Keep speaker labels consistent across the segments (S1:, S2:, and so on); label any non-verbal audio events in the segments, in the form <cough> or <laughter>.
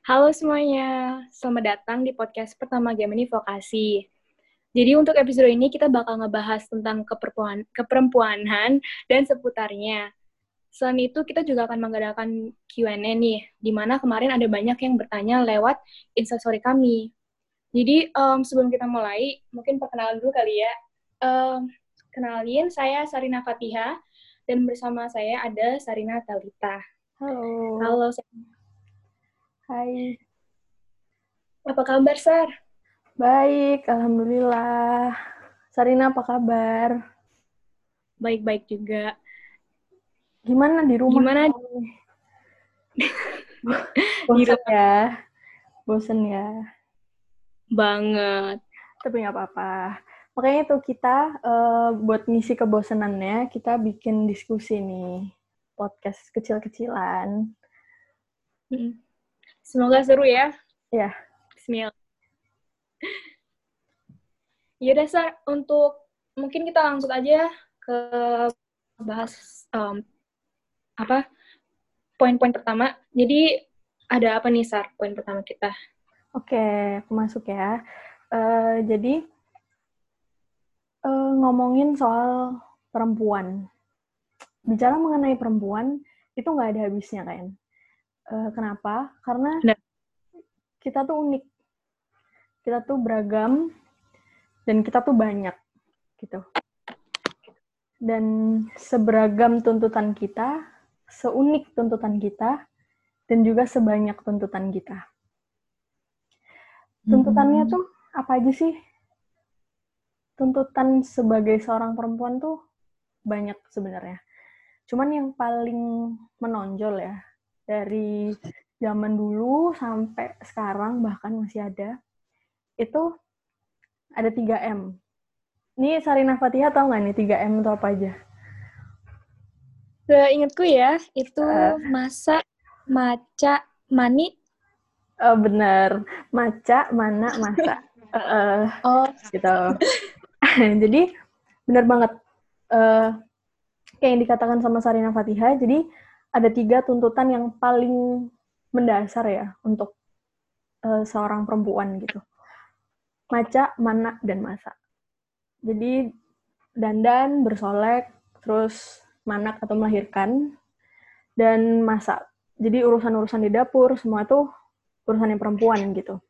S1: Halo semuanya, selamat datang di podcast pertama Gemini Vokasi. Jadi untuk episode ini kita bakal ngebahas tentang keperempuan, keperempuanan dan seputarnya. Selain itu kita juga akan mengadakan Q&A nih, di mana kemarin ada banyak yang bertanya lewat instastory kami. Jadi um, sebelum kita mulai, mungkin perkenalan dulu kali ya. Um, kenalin, saya Sarina Fatiha, dan bersama saya ada Sarina Talita.
S2: Halo.
S1: Halo, Sarina.
S2: Hai.
S1: Apa kabar, Sar?
S2: Baik, Alhamdulillah. Sarina apa kabar?
S1: Baik-baik juga.
S2: Gimana di rumah?
S1: Gimana? <laughs>
S2: Bosen ya? Bosen ya?
S1: Banget.
S2: Tapi nggak apa-apa. Makanya itu kita uh, buat ngisi kebosenannya, kita bikin diskusi nih. Podcast kecil-kecilan.
S1: Hmm. Semoga seru ya.
S2: Ya.
S1: Bismillah. Ya dasar untuk mungkin kita langsung aja ke bahas um, apa poin-poin pertama. Jadi ada apa nih Sar poin pertama kita?
S2: Oke, aku masuk ya. Uh, jadi uh, ngomongin soal perempuan. Bicara mengenai perempuan itu nggak ada habisnya kan. Uh, kenapa? Karena
S1: Benar.
S2: kita tuh unik, kita tuh beragam, dan kita tuh banyak gitu. Dan seberagam tuntutan kita, seunik tuntutan kita, dan juga sebanyak tuntutan kita. Tuntutannya
S1: Hmm.
S2: tuh apa aja sih? Tuntutan sebagai seorang perempuan tuh banyak sebenarnya. Cuman yang paling menonjol ya dari zaman dulu sampai sekarang bahkan masih ada itu ada 3M. Ini Sarina Fatihah tahu nggak nih 3M itu apa aja?
S1: Seingatku ya, itu
S2: Eh.
S1: masa, maca, mani.
S2: Oh, bener. Maca, mana, masa. <laughs> Eh,
S1: Oh,
S2: gitu. <laughs> jadi bener banget. Eh, kayak yang dikatakan sama Sarina Fatihah, jadi ada tiga tuntutan yang paling mendasar ya untuk eh, seorang perempuan gitu. Maca, mana, dan masa. Jadi dandan, bersolek, terus manak atau melahirkan, dan masak. Jadi urusan-urusan di dapur, semua itu urusannya perempuan gitu.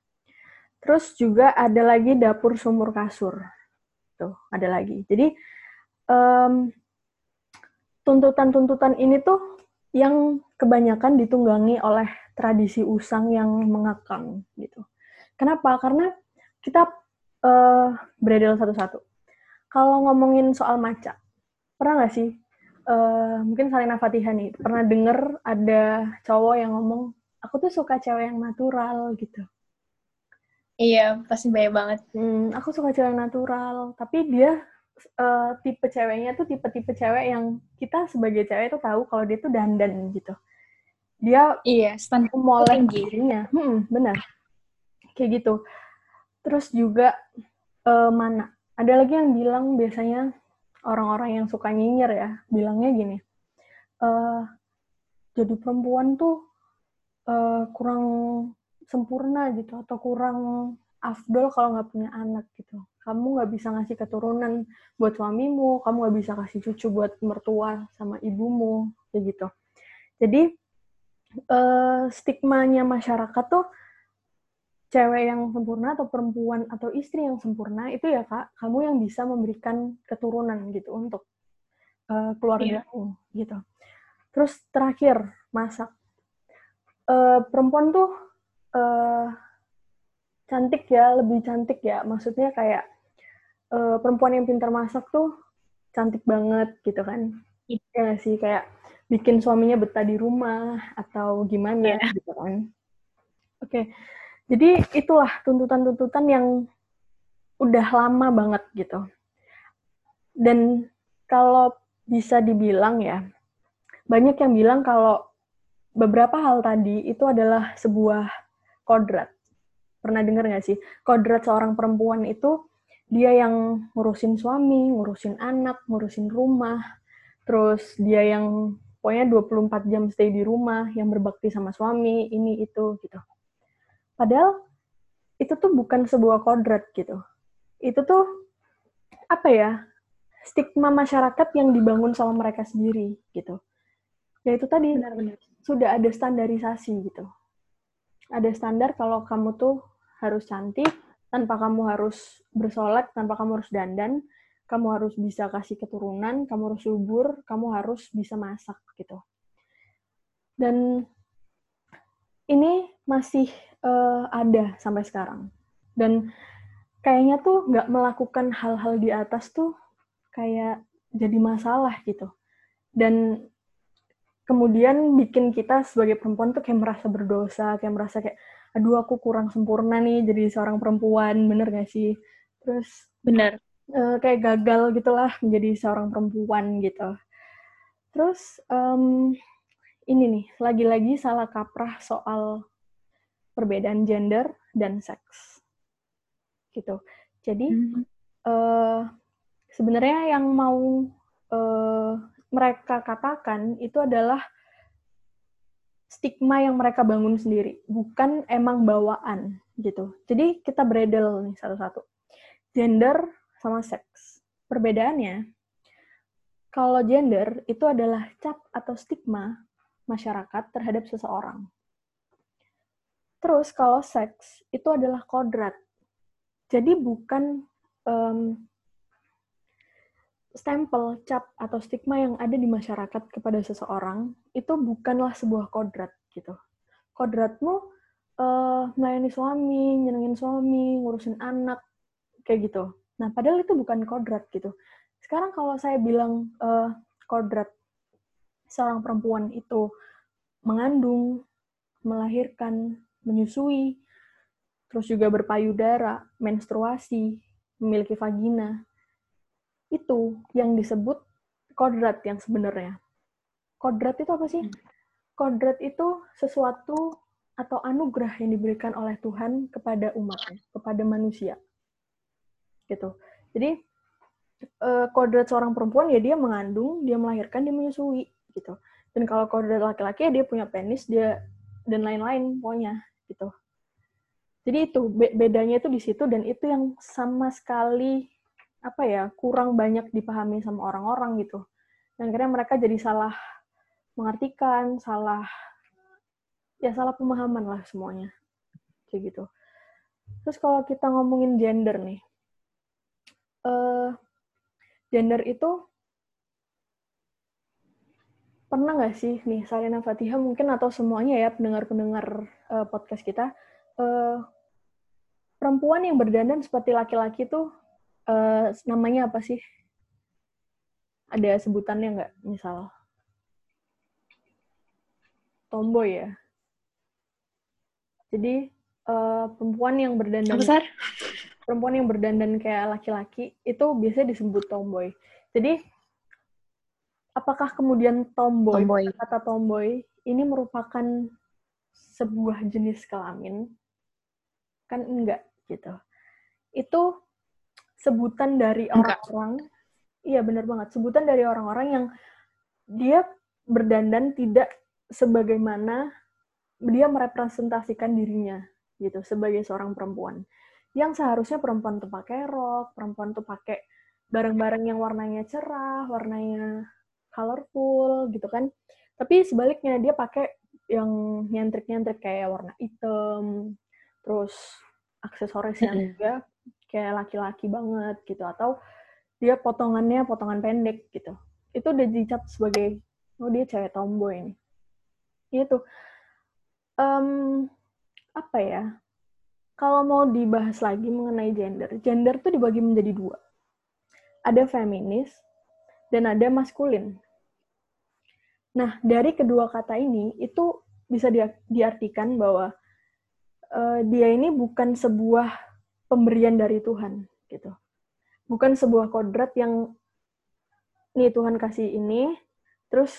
S2: Terus juga ada lagi dapur sumur kasur. Tuh, ada lagi. Jadi em, tuntutan-tuntutan ini tuh yang kebanyakan ditunggangi oleh tradisi usang yang mengekang gitu. Kenapa? Karena kita eh, beredel satu-satu. Kalau ngomongin soal maca, pernah nggak sih? eh, mungkin Salina Fatihah nih, pernah denger ada cowok yang ngomong, aku tuh suka cewek yang natural gitu.
S1: iya, pasti banyak banget.
S2: Hmm, aku suka cewek yang natural, tapi dia eh, tipe ceweknya tuh tipe-tipe cewek yang kita sebagai cewek itu tahu kalau dia tuh dandan gitu. Dia
S1: Iya, standar
S2: molek dirinya. Hmm, benar. Kayak gitu. Terus juga eh, mana? Ada lagi yang bilang biasanya orang-orang yang suka nyinyir ya, bilangnya gini. eh jadi perempuan tuh eh, kurang sempurna gitu atau kurang afdol kalau nggak punya anak gitu. Kamu nggak bisa ngasih keturunan buat suamimu, kamu nggak bisa kasih cucu buat mertua sama ibumu, kayak gitu. Jadi eh, stigmanya masyarakat tuh cewek yang sempurna atau perempuan atau istri yang sempurna itu ya kak, kamu yang bisa memberikan keturunan gitu untuk eh, keluargamu gitu. Terus terakhir masak. Eh, perempuan tuh eh, cantik ya, lebih cantik ya. Maksudnya kayak eh, perempuan yang pintar masak tuh cantik banget gitu kan.
S1: Iya.
S2: Ya sih kayak bikin suaminya betah di rumah atau gimana
S1: Iya.
S2: gitu kan. Oke. Jadi itulah tuntutan-tuntutan yang udah lama banget gitu. Dan kalau bisa dibilang ya, banyak yang bilang kalau beberapa hal tadi itu adalah sebuah kodrat. Pernah dengar nggak sih? Kodrat seorang perempuan itu dia yang ngurusin suami, ngurusin anak, ngurusin rumah, terus dia yang pokoknya 24 jam stay di rumah, yang berbakti sama suami, ini itu gitu. Padahal itu tuh bukan sebuah kodrat gitu. Itu tuh apa ya? Stigma masyarakat yang dibangun sama mereka sendiri gitu. Ya itu tadi
S1: Benar-benar.
S2: sudah ada standarisasi gitu. Ada standar kalau kamu tuh harus cantik, tanpa kamu harus bersolek, tanpa kamu harus dandan, kamu harus bisa kasih keturunan, kamu harus subur, kamu harus bisa masak gitu. Dan ini masih uh, ada sampai sekarang. Dan kayaknya tuh nggak melakukan hal-hal di atas tuh kayak jadi masalah gitu. Dan kemudian bikin kita sebagai perempuan tuh kayak merasa berdosa, kayak merasa kayak, aduh aku kurang sempurna nih jadi seorang perempuan, bener gak sih? Terus
S1: bener
S2: uh, kayak gagal gitulah menjadi seorang perempuan gitu. Terus um, ini nih lagi-lagi salah kaprah soal perbedaan gender dan seks gitu. Jadi hmm. uh, sebenarnya yang mau uh, mereka katakan itu adalah stigma yang mereka bangun sendiri, bukan emang bawaan gitu. Jadi kita beredel nih satu-satu. Gender sama seks. Perbedaannya, kalau gender itu adalah cap atau stigma masyarakat terhadap seseorang. Terus kalau seks itu adalah kodrat. Jadi bukan um, stempel, cap, atau stigma yang ada di masyarakat kepada seseorang, itu bukanlah sebuah kodrat gitu. Kodratmu uh, melayani suami, nyenengin suami, ngurusin anak, kayak gitu. Nah, padahal itu bukan kodrat gitu. Sekarang kalau saya bilang uh, kodrat seorang perempuan itu mengandung, melahirkan, menyusui, terus juga berpayudara, menstruasi, memiliki vagina, itu yang disebut kodrat yang sebenarnya. Kodrat itu apa sih? Hmm. Kodrat itu sesuatu atau anugerah yang diberikan oleh Tuhan kepada umatnya, kepada manusia gitu. Jadi uh, kodrat seorang perempuan ya dia mengandung, dia melahirkan, dia menyusui gitu. Dan kalau kodrat laki-laki ya dia punya penis, dia dan lain-lain pokoknya gitu. Jadi itu bedanya itu di situ dan itu yang sama sekali apa ya kurang banyak dipahami sama orang-orang gitu. Dan akhirnya mereka jadi salah mengartikan, salah ya salah pemahaman lah semuanya kayak gitu. Terus kalau kita ngomongin gender nih, uh, gender itu pernah nggak sih nih Salina Fatihah mungkin atau semuanya ya pendengar-pendengar uh, podcast kita uh, perempuan yang berdandan seperti laki-laki tuh uh, namanya apa sih? Ada sebutannya nggak? Misal tomboy ya. Jadi uh, perempuan yang berdandan.
S1: Besar?
S2: perempuan yang berdandan kayak laki-laki itu biasanya disebut tomboy. Jadi apakah kemudian tomboy, tomboy. kata tomboy ini merupakan sebuah jenis kelamin? Kan enggak gitu. Itu sebutan dari orang-orang. Iya benar banget, sebutan dari orang-orang yang dia berdandan tidak sebagaimana dia merepresentasikan dirinya gitu sebagai seorang perempuan. Yang seharusnya perempuan tuh pakai rok, perempuan tuh pakai barang-barang yang warnanya cerah, warnanya colorful gitu kan. Tapi sebaliknya dia pakai yang nyentrik-nyentrik kayak warna hitam, terus aksesorisnya juga kayak laki-laki banget gitu atau dia potongannya potongan pendek gitu. Itu udah dicap sebagai oh dia cewek tomboy ini. Itu um, apa ya? kalau mau dibahas lagi mengenai gender, gender tuh dibagi menjadi dua. Ada feminis dan ada maskulin. Nah, dari kedua kata ini itu bisa diartikan bahwa uh, dia ini bukan sebuah pemberian dari Tuhan gitu. Bukan sebuah kodrat yang nih Tuhan kasih ini terus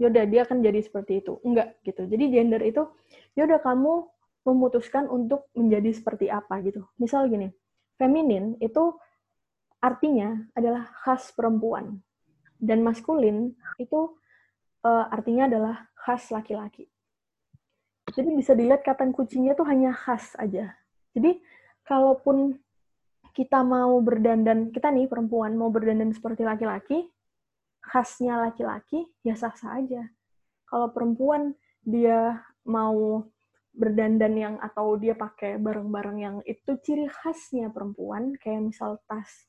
S2: yaudah dia akan jadi seperti itu. Enggak gitu. Jadi gender itu yaudah kamu memutuskan untuk menjadi seperti apa gitu. Misal gini, feminin itu artinya adalah khas perempuan dan maskulin itu uh, artinya adalah khas laki-laki. Jadi bisa dilihat katan kucingnya tuh hanya khas aja. Jadi kalaupun kita mau berdandan, kita nih perempuan mau berdandan seperti laki-laki, khasnya laki-laki, ya sah-sah aja. Kalau perempuan dia mau berdandan yang atau dia pakai barang-barang yang itu ciri khasnya perempuan, kayak misal tas.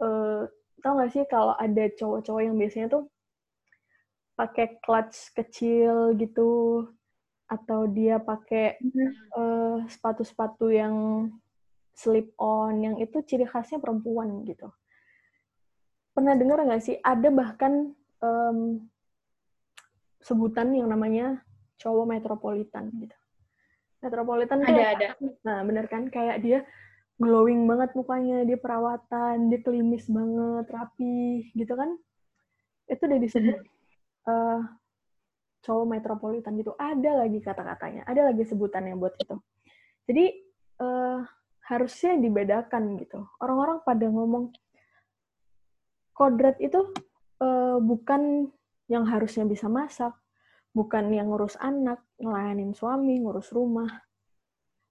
S2: Uh, tau gak sih kalau ada cowok-cowok yang biasanya tuh pakai clutch kecil gitu, atau dia pakai uh, sepatu-sepatu yang slip on yang itu ciri khasnya perempuan gitu. Pernah dengar nggak sih ada bahkan um, sebutan yang namanya cowok metropolitan gitu. Metropolitan
S1: ada kayak, ada.
S2: Nah bener kan kayak dia glowing banget mukanya, dia perawatan, dia klimis banget, rapi gitu kan. Itu udah disebut uh, cowok metropolitan gitu. Ada lagi kata-katanya, ada lagi sebutannya buat itu. Jadi uh, harusnya dibedakan gitu. Orang-orang pada ngomong kodrat itu uh, bukan yang harusnya bisa masak, bukan yang ngurus anak, ngelayanin suami, ngurus rumah.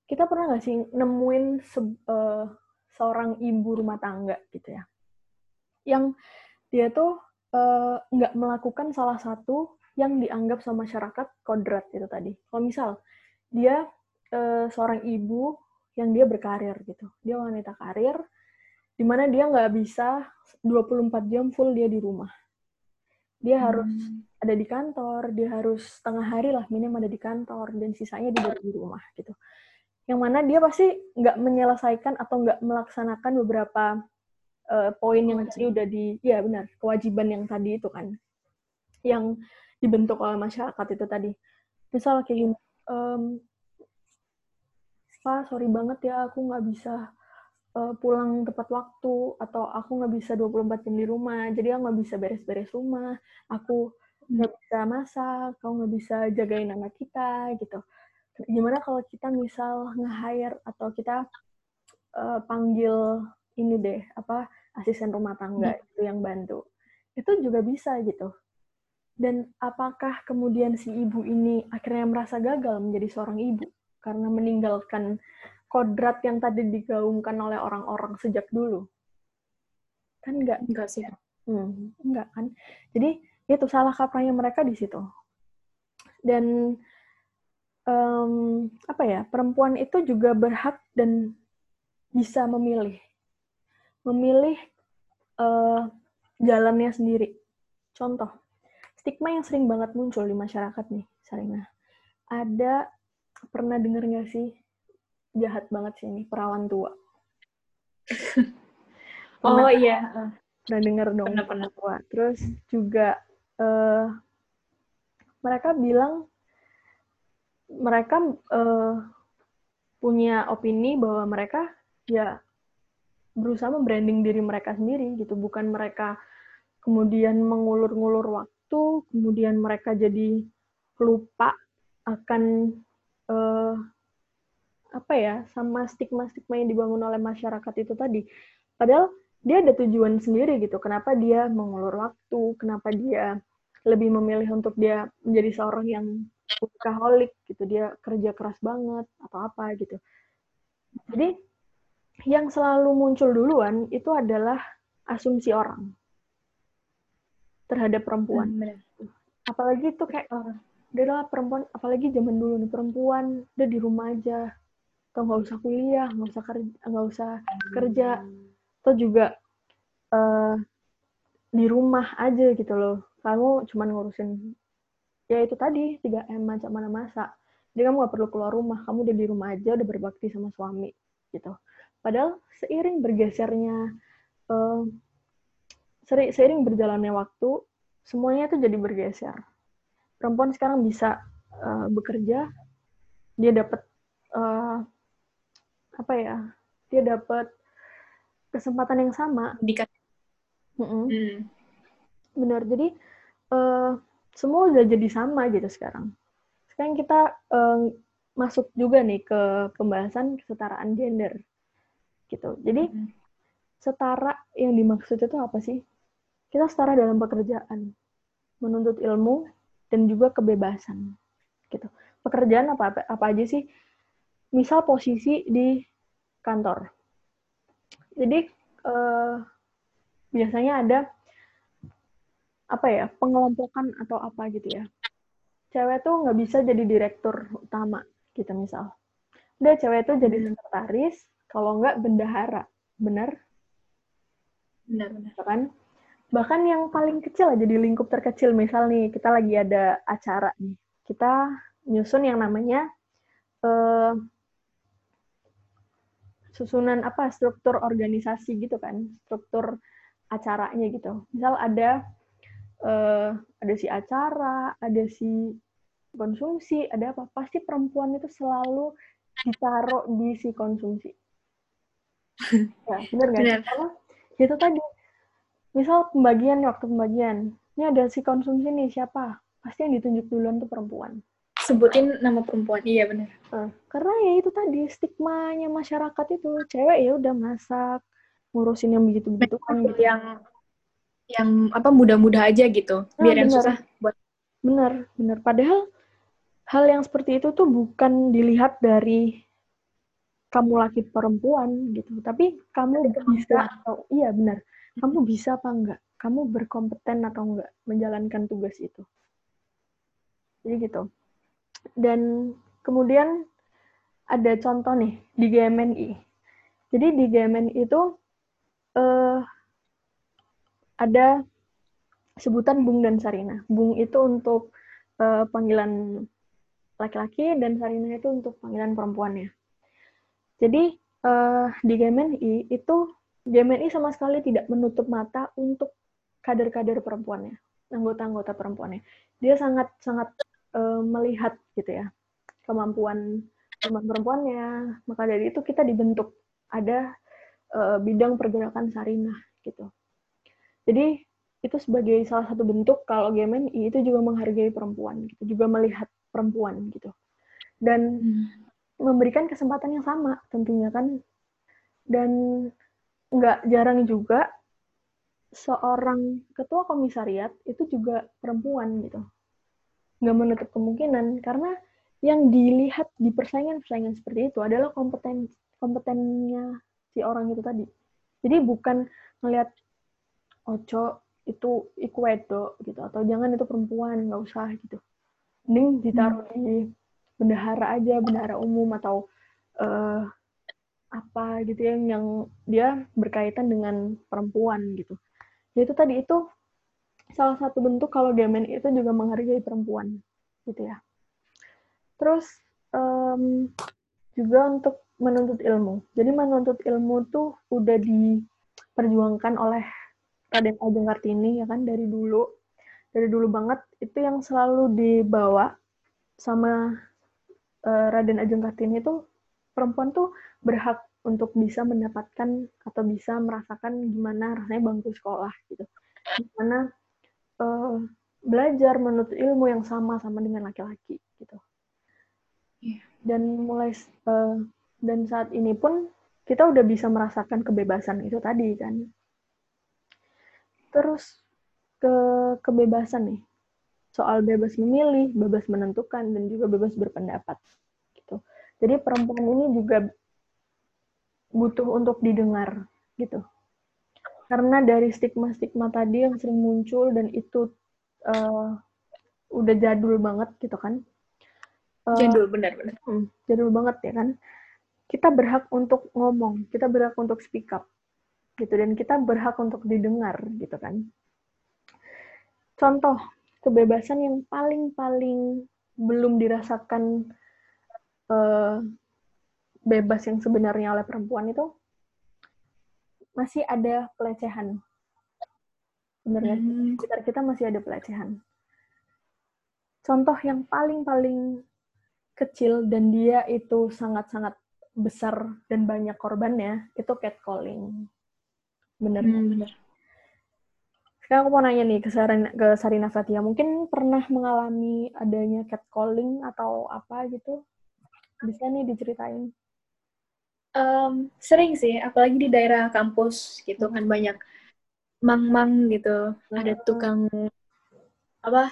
S2: Kita pernah nggak sih nemuin se uh, seorang ibu rumah tangga gitu ya, yang dia tuh nggak uh, melakukan salah satu yang dianggap sama masyarakat kodrat itu tadi. Kalau misal dia uh, seorang ibu yang dia berkarir gitu. Dia wanita karir, di mana dia nggak bisa 24 jam full dia di rumah. Dia hmm. harus ada di kantor, dia harus setengah hari lah minim ada di kantor, dan sisanya dia di rumah gitu. Yang mana dia pasti nggak menyelesaikan atau nggak melaksanakan beberapa uh, poin yang tadi udah di, ya benar, kewajiban yang tadi itu kan, yang dibentuk oleh masyarakat itu tadi. Misal kayak gini, um, Pak, sorry banget ya aku nggak bisa uh, pulang tepat waktu atau aku nggak bisa 24 jam di rumah. Jadi aku nggak bisa beres-beres rumah. Aku nggak bisa masak, kamu nggak bisa jagain anak kita gitu. Gimana kalau kita misal nge-hire atau kita uh, panggil ini deh apa asisten rumah tangga hmm. itu yang bantu. Itu juga bisa gitu. Dan apakah kemudian si ibu ini akhirnya merasa gagal menjadi seorang ibu? Karena meninggalkan kodrat yang tadi digaungkan oleh orang-orang sejak dulu? Kan enggak?
S1: Enggak sih.
S2: Hmm, enggak kan? Jadi itu salah kaprahnya mereka di situ. Dan um, apa ya? Perempuan itu juga berhak dan bisa memilih, memilih uh, jalannya sendiri. Contoh, stigma yang sering banget muncul di masyarakat nih, Sarina. Ada pernah denger gak sih? Jahat banget sih ini perawan tua. <laughs>
S1: Oh iya.
S2: Pernah denger dong pernah, pernah. tua. Terus juga uh, mereka bilang mereka uh, punya opini bahwa mereka ya berusaha membranding diri mereka sendiri gitu. Bukan mereka kemudian mengulur-ngulur waktu kemudian mereka jadi lupa akan uh, apa ya sama stigma-stigma yang dibangun oleh masyarakat itu tadi. Padahal dia ada tujuan sendiri gitu. Kenapa dia mengulur waktu? Kenapa dia lebih memilih untuk dia menjadi seorang yang workaholic gitu. Dia kerja keras banget atau apa gitu. Jadi yang selalu muncul duluan itu adalah asumsi orang terhadap perempuan. Apalagi itu kayak udahlah perempuan apalagi zaman dulu nih perempuan udah di rumah aja. Atau nggak usah kuliah nggak usah kerja nggak usah kerja. Atau juga uh, di rumah aja gitu loh. Kamu cuma ngurusin ya itu tadi tiga m macam mana masa jadi kamu nggak perlu keluar rumah kamu udah di rumah aja udah berbakti sama suami gitu. Padahal seiring bergesernya uh, seiring berjalannya waktu semuanya itu jadi bergeser perempuan sekarang bisa uh, bekerja, dia dapat uh, apa ya? Dia dapat kesempatan yang sama.
S1: Dikat.
S2: Mm -mm. Hmm. Benar. Jadi uh, semua udah jadi sama gitu sekarang. Sekarang kita uh, masuk juga nih ke pembahasan kesetaraan gender, gitu. Jadi hmm. setara yang dimaksud itu apa sih? Kita setara dalam pekerjaan, menuntut ilmu, dan juga kebebasan gitu. pekerjaan apa, apa apa aja sih? Misal posisi di kantor. Jadi eh, biasanya ada apa ya pengelompokan atau apa gitu ya. Cewek tuh nggak bisa jadi direktur utama gitu misal. Udah cewek tuh jadi sekretaris, kalau nggak bendahara, benar?
S1: Benar, benar.
S2: Kan? Bahkan yang paling kecil aja di lingkup terkecil, misal nih kita lagi ada acara nih, kita nyusun yang namanya uh, susunan apa struktur organisasi gitu kan, struktur acaranya gitu. Misal ada uh, ada si acara, ada si konsumsi, ada apa? Pasti perempuan itu selalu ditaruh di si konsumsi. <laughs> ya, benar nggak? Karena itu tadi, misal pembagian waktu pembagian, ini ada si konsumsi nih siapa? Pasti yang ditunjuk duluan tuh perempuan.
S1: Sebutin nama perempuan, iya benar.
S2: Uh, karena ya itu tadi stigmanya masyarakat itu, cewek ya udah masak, ngurusin yang begitu-begitu kan
S1: gitu. Yang yang apa mudah-mudah aja gitu nah, biar yang susah buat
S2: bener bener padahal hal yang seperti itu tuh bukan dilihat dari kamu laki perempuan gitu tapi kamu bisa atau iya benar kamu bisa apa enggak kamu berkompeten atau enggak menjalankan tugas itu jadi gitu dan kemudian ada contoh nih di GMNI jadi di GMNI itu eh, ada sebutan Bung dan Sarina. Bung itu untuk uh, panggilan laki-laki dan Sarina itu untuk panggilan perempuannya. Jadi uh, di GMNI itu GMNI sama sekali tidak menutup mata untuk kader-kader perempuannya, anggota-anggota perempuannya. Dia sangat sangat uh, melihat gitu ya kemampuan teman perempuannya. Maka dari itu kita dibentuk ada uh, bidang pergerakan Sarina gitu. Jadi itu sebagai salah satu bentuk kalau GMNI itu juga menghargai perempuan gitu, juga melihat perempuan gitu. Dan hmm. memberikan kesempatan yang sama tentunya kan. Dan nggak jarang juga seorang ketua komisariat itu juga perempuan gitu. Nggak menutup kemungkinan karena yang dilihat di persaingan-persaingan seperti itu adalah kompeten kompetennya si orang itu tadi. Jadi bukan melihat ojo itu iku wedo gitu atau jangan itu perempuan nggak usah gitu mending ditaruh hmm. di bendahara aja bendahara umum atau uh, apa gitu yang yang dia berkaitan dengan perempuan gitu. Ya itu tadi itu salah satu bentuk kalau Gemen itu juga menghargai perempuan gitu ya. Terus um, juga untuk menuntut ilmu. Jadi menuntut ilmu tuh udah diperjuangkan oleh Raden Ajeng Kartini ya kan dari dulu. Dari dulu banget itu yang selalu dibawa sama uh, Raden Ajeng Kartini itu perempuan tuh berhak untuk bisa mendapatkan atau bisa merasakan gimana rasanya bangku sekolah gitu gimana uh, belajar menuntut ilmu yang sama sama dengan laki-laki gitu iya. dan mulai uh, dan saat ini pun kita udah bisa merasakan kebebasan itu tadi kan Terus ke kebebasan nih. Soal bebas memilih, bebas menentukan, dan juga bebas berpendapat. Gitu. Jadi perempuan ini juga butuh untuk didengar gitu. Karena dari stigma-stigma tadi yang sering muncul dan itu uh, udah jadul banget gitu kan.
S1: Uh, jadul benar-benar.
S2: Hmm, jadul banget ya kan. Kita berhak untuk ngomong, kita berhak untuk speak up gitu dan kita berhak untuk didengar gitu kan contoh kebebasan yang paling-paling belum dirasakan uh, bebas yang sebenarnya oleh perempuan itu masih ada pelecehan. Benar nggak? Hmm. sekitar kita masih ada pelecehan. Contoh yang paling-paling kecil dan dia itu sangat-sangat besar dan banyak korbannya itu catcalling. Bener hmm, bener sekarang aku mau nanya nih ke Sarina, ke Sarina Fatia mungkin pernah mengalami adanya catcalling atau apa gitu? Bisa nih diceritain
S1: um, sering sih apalagi di daerah kampus gitu kan hmm. banyak mang-mang gitu hmm. ada tukang apa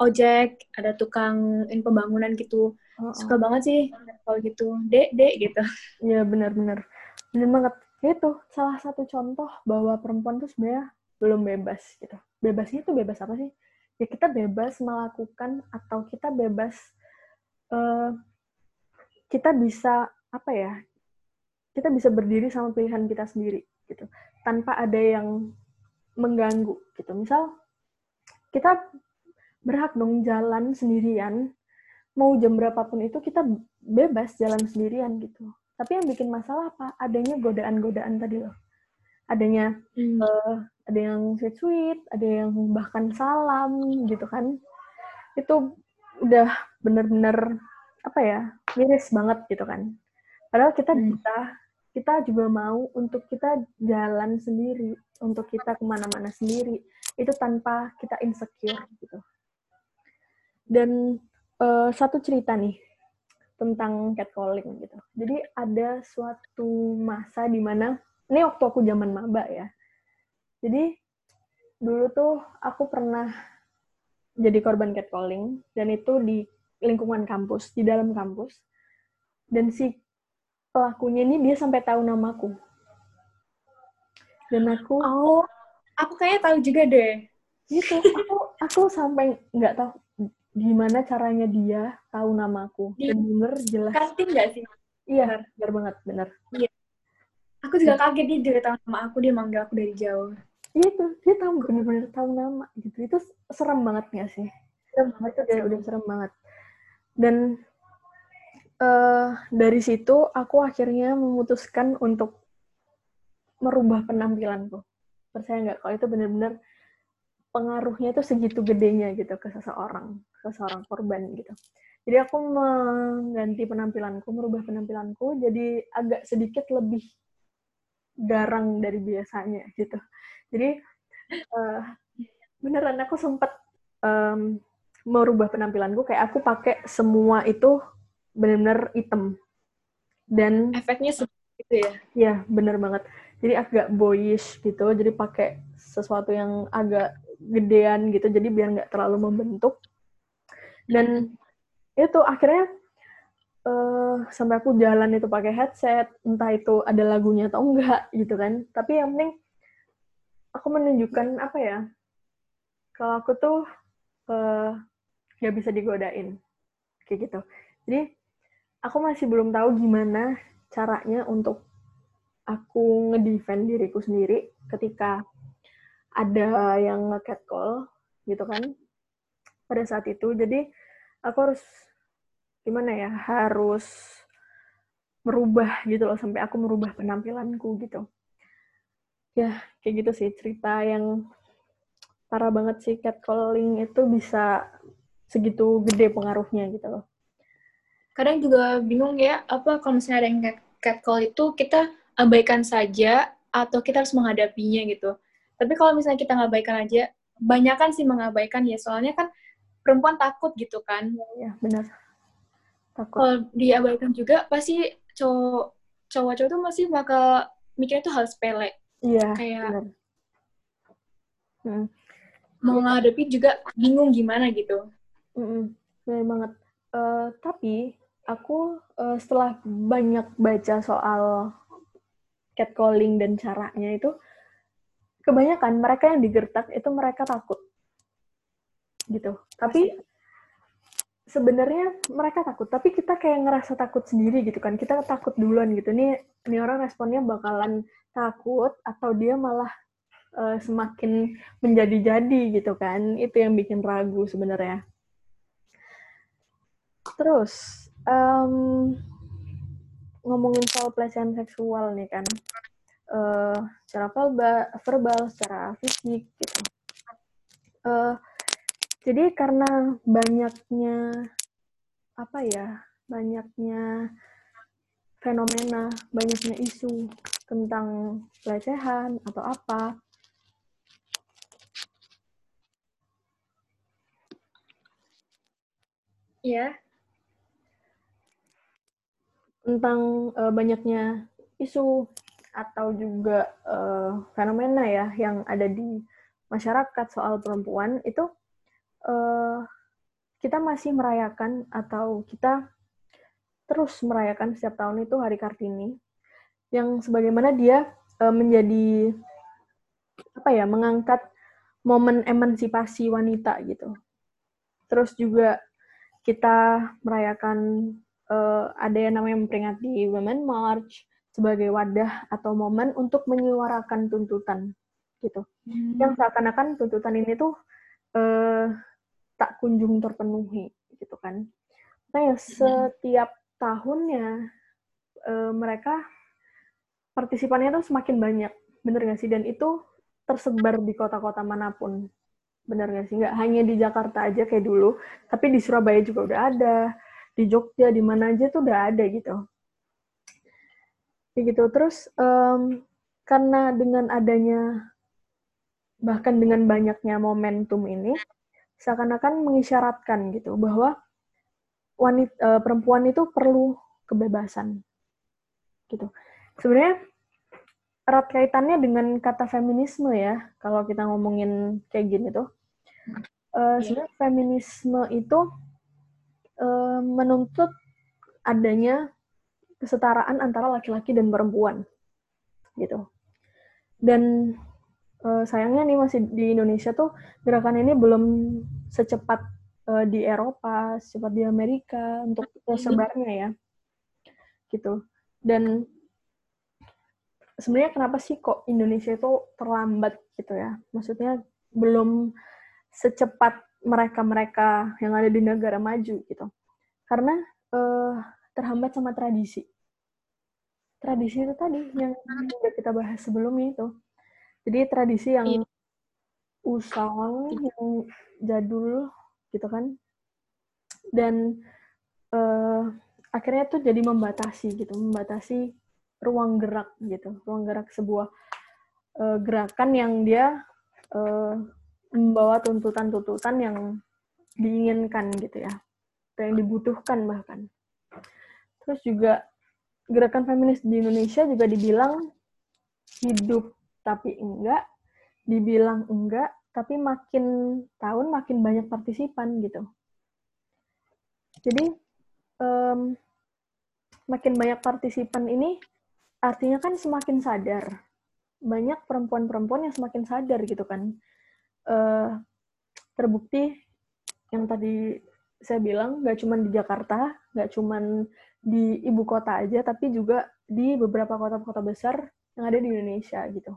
S1: ojek, ada tukang in pembangunan gitu. Oh, oh. Suka banget sih kalau gitu. Dek, dek gitu.
S2: Iya, benar-benar. Benar banget. Itu salah satu contoh bahwa perempuan tuh sebenarnya belum bebas gitu. Bebasnya itu bebas apa sih? Ya kita bebas melakukan atau kita bebas uh, kita bisa apa ya? Kita bisa berdiri sama pilihan kita sendiri gitu. Tanpa ada yang mengganggu gitu. Misal kita berhak dong jalan sendirian mau jam berapapun itu kita bebas jalan sendirian gitu. Tapi yang bikin masalah apa? Adanya godaan-godaan tadi loh. Adanya hmm. uh, ada yang sweet-sweet, ada yang bahkan salam gitu kan. Itu udah bener-bener apa ya miris banget gitu kan. Padahal kita hmm. bisa, kita juga mau untuk kita jalan sendiri, untuk kita ke mana-mana sendiri, itu tanpa kita insecure gitu. Dan uh, satu cerita nih tentang catcalling gitu. Jadi ada suatu masa di mana ini waktu aku zaman maba ya. Jadi dulu tuh aku pernah jadi korban catcalling dan itu di lingkungan kampus, di dalam kampus. Dan si pelakunya ini dia sampai tahu namaku. Dan aku
S1: Oh, aku kayaknya tahu juga deh.
S2: Gitu. Aku aku sampai nggak tahu gimana caranya dia tahu namaku. Dan bener jelas.
S1: casting nggak sih?
S2: Iya benar banget benar
S1: iya. Aku juga kaget dia juga tahu nama aku dia manggil aku dari jauh.
S2: Iya tuh dia tahu bener-bener tahu nama gitu. Itu serem banget nggak sih? Serem banget. Tuh udah, udah serem banget. Dan uh, dari situ aku akhirnya memutuskan untuk merubah penampilanku percaya nggak kalau itu bener-bener pengaruhnya itu segitu gedenya gitu ke seseorang, ke seorang korban gitu. Jadi aku mengganti penampilanku, merubah penampilanku jadi agak sedikit lebih garang dari biasanya gitu. Jadi uh, beneran aku sempat um, merubah penampilanku kayak aku pakai semua itu benar-benar hitam. Dan
S1: efeknya seperti itu ya?
S2: Iya bener banget. Jadi agak boyish gitu, jadi pakai sesuatu yang agak gedean gitu jadi biar nggak terlalu membentuk. Dan itu akhirnya uh, sampai aku jalan itu pakai headset entah itu ada lagunya atau enggak gitu kan. Tapi yang penting aku menunjukkan apa ya kalau aku tuh uh, nggak bisa digodain. Kayak gitu. Jadi aku masih belum tahu gimana caranya untuk aku ngedefend diriku sendiri ketika ada yang nge-catcall gitu kan pada saat itu. Jadi aku harus gimana ya, harus merubah gitu loh sampai aku merubah penampilanku gitu. Ya, kayak gitu sih cerita yang parah banget sih catcalling itu bisa segitu gede pengaruhnya gitu loh.
S1: Kadang juga bingung ya, apa kalau misalnya ada yang catcall itu kita abaikan saja atau kita harus menghadapinya gitu. Tapi kalau misalnya kita ngabaikan aja, banyak kan sih mengabaikan ya, soalnya kan perempuan takut gitu kan.
S2: Iya, benar.
S1: Takut. Kalau diabaikan juga, pasti cowok cowok-cowok tuh masih bakal mikirnya tuh hal sepele.
S2: Iya,
S1: Kayak benar. Hmm. Mau ngadepi juga bingung gimana gitu.
S2: Mm benar banget. Uh, tapi aku uh, setelah banyak baca soal catcalling dan caranya itu, kebanyakan mereka yang digertak itu mereka takut. Gitu. Tapi sebenarnya mereka takut. Tapi kita kayak ngerasa takut sendiri gitu kan. Kita takut duluan gitu. Nih ini orang responnya bakalan takut atau dia malah uh, semakin menjadi-jadi gitu kan. Itu yang bikin ragu sebenarnya. Terus um, ngomongin soal pelecehan seksual nih kan uh, secara verbal, verbal, secara fisik gitu. Uh, jadi karena banyaknya apa ya, banyaknya fenomena, banyaknya isu tentang pelecehan atau apa,
S1: ya
S2: tentang uh, banyaknya isu atau juga uh, fenomena ya yang ada di masyarakat soal perempuan itu uh, kita masih merayakan atau kita terus merayakan setiap tahun itu Hari Kartini yang sebagaimana dia uh, menjadi apa ya mengangkat momen emansipasi wanita gitu. Terus juga kita merayakan uh, ada yang namanya memperingati Women March sebagai wadah atau momen untuk menyuarakan tuntutan gitu. Hmm. Yang seakan-akan tuntutan ini tuh uh, tak kunjung terpenuhi gitu kan. Makanya hmm. setiap tahunnya uh, mereka partisipannya tuh semakin banyak, bener gak sih? Dan itu tersebar di kota-kota mana pun, bener gak sih? Nggak hanya di Jakarta aja kayak dulu, tapi di Surabaya juga udah ada, di Jogja, di mana aja tuh udah ada gitu. Kayak gitu. Terus um, karena dengan adanya bahkan dengan banyaknya momentum ini, seakan-akan mengisyaratkan gitu bahwa wanita uh, perempuan itu perlu kebebasan gitu sebenarnya erat kaitannya dengan kata feminisme ya kalau kita ngomongin kayak gini tuh uh, sebenarnya feminisme itu uh, menuntut adanya kesetaraan antara laki-laki dan perempuan gitu dan uh, sayangnya nih masih di Indonesia tuh gerakan ini belum secepat uh, di Eropa, secepat di Amerika untuk tersebarnya ya, gitu. Dan sebenarnya kenapa sih kok Indonesia itu terlambat gitu ya? Maksudnya belum secepat mereka-mereka yang ada di negara maju gitu. Karena uh, terhambat sama tradisi. Tradisi itu tadi yang sudah kita bahas sebelumnya itu jadi tradisi yang iya. usang, yang jadul gitu kan. Dan uh, akhirnya tuh jadi membatasi gitu, membatasi ruang gerak gitu, ruang gerak sebuah uh, gerakan yang dia uh, membawa tuntutan-tuntutan yang diinginkan gitu ya, atau yang dibutuhkan bahkan. Terus juga gerakan feminis di Indonesia juga dibilang hidup tapi enggak, dibilang enggak, tapi makin tahun makin banyak partisipan gitu. Jadi um, makin banyak partisipan ini artinya kan semakin sadar. Banyak perempuan-perempuan yang semakin sadar gitu kan. Uh, terbukti yang tadi saya bilang nggak cuma di Jakarta, nggak cuma di ibu kota aja, tapi juga di beberapa kota-kota besar yang ada di Indonesia gitu.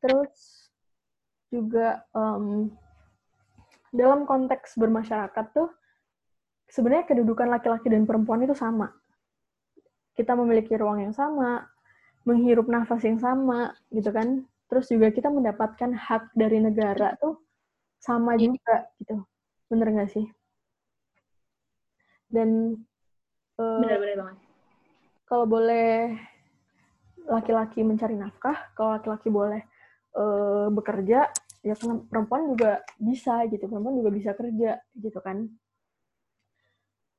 S2: Terus juga um, dalam konteks bermasyarakat tuh sebenarnya kedudukan laki-laki dan perempuan itu sama. Kita memiliki ruang yang sama, menghirup nafas yang sama, gitu kan. Terus juga kita mendapatkan hak dari negara tuh sama iya. juga, gitu. Bener nggak sih? Dan uh, bener-bener banget. Kalau boleh laki-laki mencari nafkah, kalau laki-laki boleh uh, bekerja ya kan perempuan juga bisa gitu perempuan juga bisa kerja gitu kan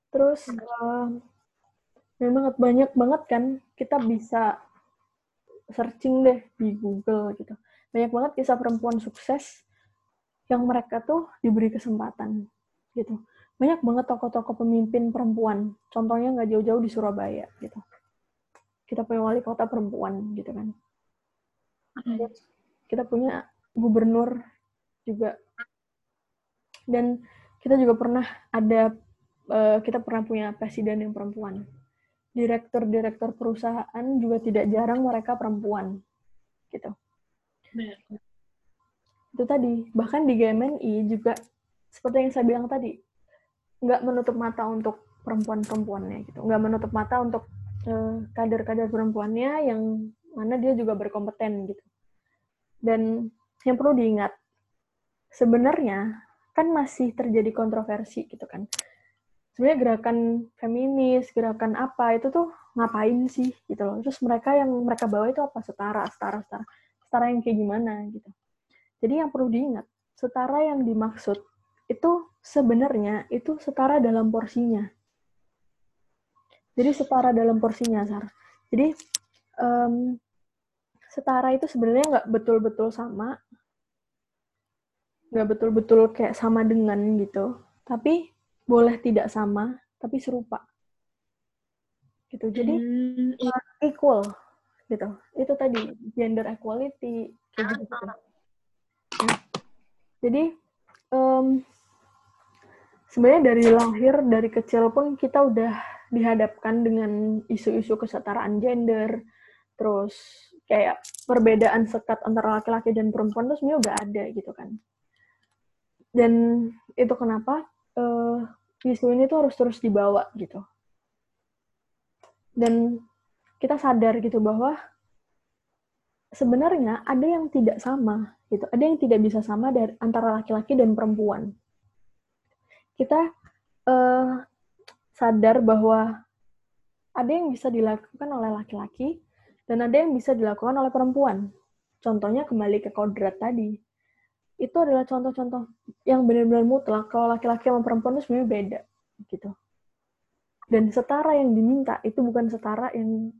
S2: terus uh, banget banyak banget kan kita bisa searching deh di Google gitu. Banyak banget kisah perempuan sukses yang mereka tuh diberi kesempatan gitu. Banyak banget tokoh-tokoh pemimpin perempuan. Contohnya nggak jauh-jauh di Surabaya gitu. Kita punya wali kota perempuan gitu kan. Kita punya gubernur juga. Dan kita juga pernah ada uh, kita pernah punya presiden yang perempuan direktur-direktur perusahaan juga tidak jarang mereka perempuan gitu Benar. itu tadi bahkan di GMNI juga seperti yang saya bilang tadi nggak menutup mata untuk perempuan-perempuannya gitu nggak menutup mata untuk uh, kader-kader perempuannya yang mana dia juga berkompeten gitu dan yang perlu diingat, sebenarnya kan masih terjadi kontroversi gitu kan. Sebenarnya gerakan feminis, gerakan apa itu tuh ngapain sih gitu loh. Terus mereka yang mereka bawa itu apa? Setara, setara, setara. Setara yang kayak gimana gitu. Jadi yang perlu diingat, setara yang dimaksud itu sebenarnya itu setara dalam porsinya. Jadi setara dalam porsinya, Sar. Jadi um, setara itu sebenarnya nggak betul-betul sama, nggak betul-betul kayak sama dengan gitu, tapi boleh tidak sama, tapi serupa. Gitu. Jadi hmm, iya. equal gitu. Itu tadi gender equality kayak gitu. -gitu. Jadi um, sebenarnya dari lahir dari kecil pun kita udah dihadapkan dengan isu-isu kesetaraan gender, terus kayak perbedaan sekat antara laki-laki dan perempuan itu sebenarnya udah ada gitu kan. Dan itu kenapa uh, isu ini tuh harus terus dibawa gitu. Dan kita sadar gitu bahwa sebenarnya ada yang tidak sama gitu, ada yang tidak bisa sama dari antara laki-laki dan perempuan. Kita uh, sadar bahwa ada yang bisa dilakukan oleh laki-laki dan ada yang bisa dilakukan oleh perempuan. Contohnya kembali ke kodrat tadi itu adalah contoh-contoh yang benar-benar mutlak kalau laki-laki sama perempuan itu sebenarnya beda gitu. Dan setara yang diminta itu bukan setara yang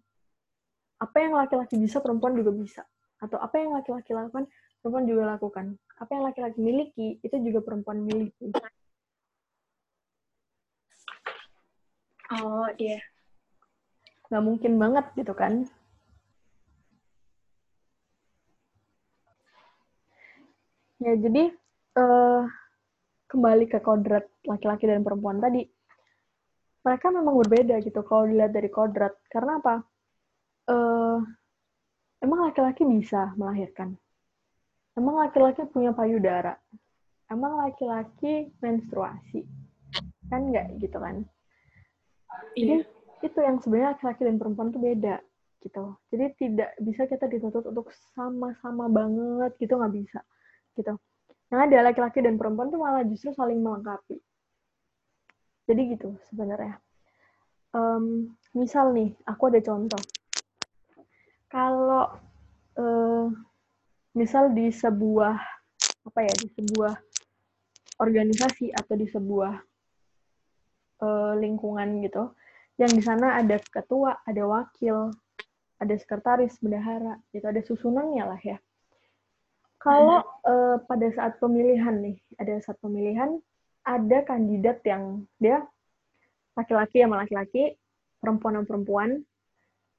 S2: apa yang laki-laki bisa perempuan juga bisa. Atau apa yang laki-laki lakukan perempuan juga lakukan. Apa yang laki-laki miliki itu juga perempuan miliki.
S1: Oh dia yeah.
S2: nggak mungkin banget gitu kan Ya, jadi uh, kembali ke kodrat laki-laki dan perempuan tadi, mereka memang berbeda gitu kalau dilihat dari kodrat. Karena apa? Uh, emang laki-laki bisa melahirkan. Emang laki-laki punya payudara. Emang laki-laki menstruasi. Kan nggak gitu kan? Jadi iya. itu yang sebenarnya laki-laki dan perempuan tuh beda gitu. Jadi tidak bisa kita dituntut untuk sama-sama banget gitu nggak bisa gitu. Yang ada laki-laki dan perempuan tuh malah justru saling melengkapi. Jadi gitu sebenarnya. Um, misal nih, aku ada contoh. Kalau uh, misal di sebuah apa ya di sebuah organisasi atau di sebuah uh, lingkungan gitu, yang di sana ada ketua, ada wakil, ada sekretaris, bendahara, gitu ada susunannya lah ya. Kalau uh, pada saat pemilihan nih, ada saat pemilihan ada kandidat yang dia laki-laki sama laki-laki, perempuan sama perempuan,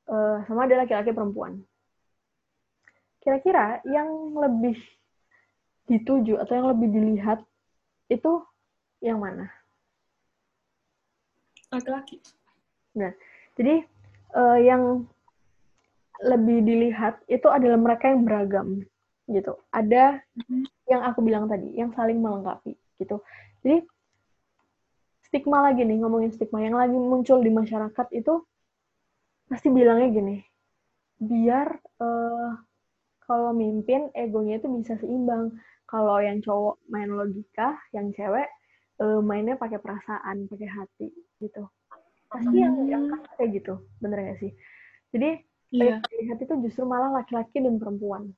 S2: uh, sama ada laki-laki perempuan. Kira-kira yang lebih dituju atau yang lebih dilihat itu yang mana?
S1: Laki-laki.
S2: Nah, jadi uh, yang lebih dilihat itu adalah mereka yang beragam gitu. Ada mm-hmm. yang aku bilang tadi, yang saling melengkapi gitu. Jadi stigma lagi nih ngomongin stigma yang lagi muncul di masyarakat itu pasti bilangnya gini, biar uh, kalau mimpin egonya itu bisa seimbang. Kalau yang cowok main logika, yang cewek uh, mainnya pakai perasaan, pakai hati gitu. Pasti yang hmm. yang kayak gitu, bener gak sih? Jadi yeah. lihat itu justru malah laki-laki dan perempuan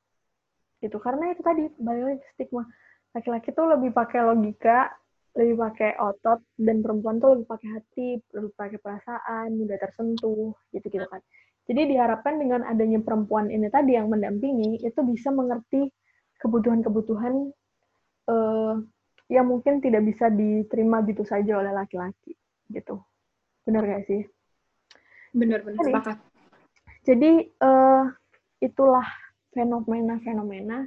S2: gitu. Karena itu tadi balik stigma. Laki-laki tuh lebih pakai logika lebih pakai otot dan perempuan tuh lebih pakai hati lebih pakai perasaan mudah tersentuh gitu gitu kan. Jadi diharapkan dengan adanya perempuan ini tadi yang mendampingi itu bisa mengerti kebutuhan-kebutuhan uh, yang mungkin tidak bisa diterima gitu saja oleh laki-laki gitu. Benar gak sih?
S1: Benar-benar sepakat.
S2: jadi uh, itulah fenomena-fenomena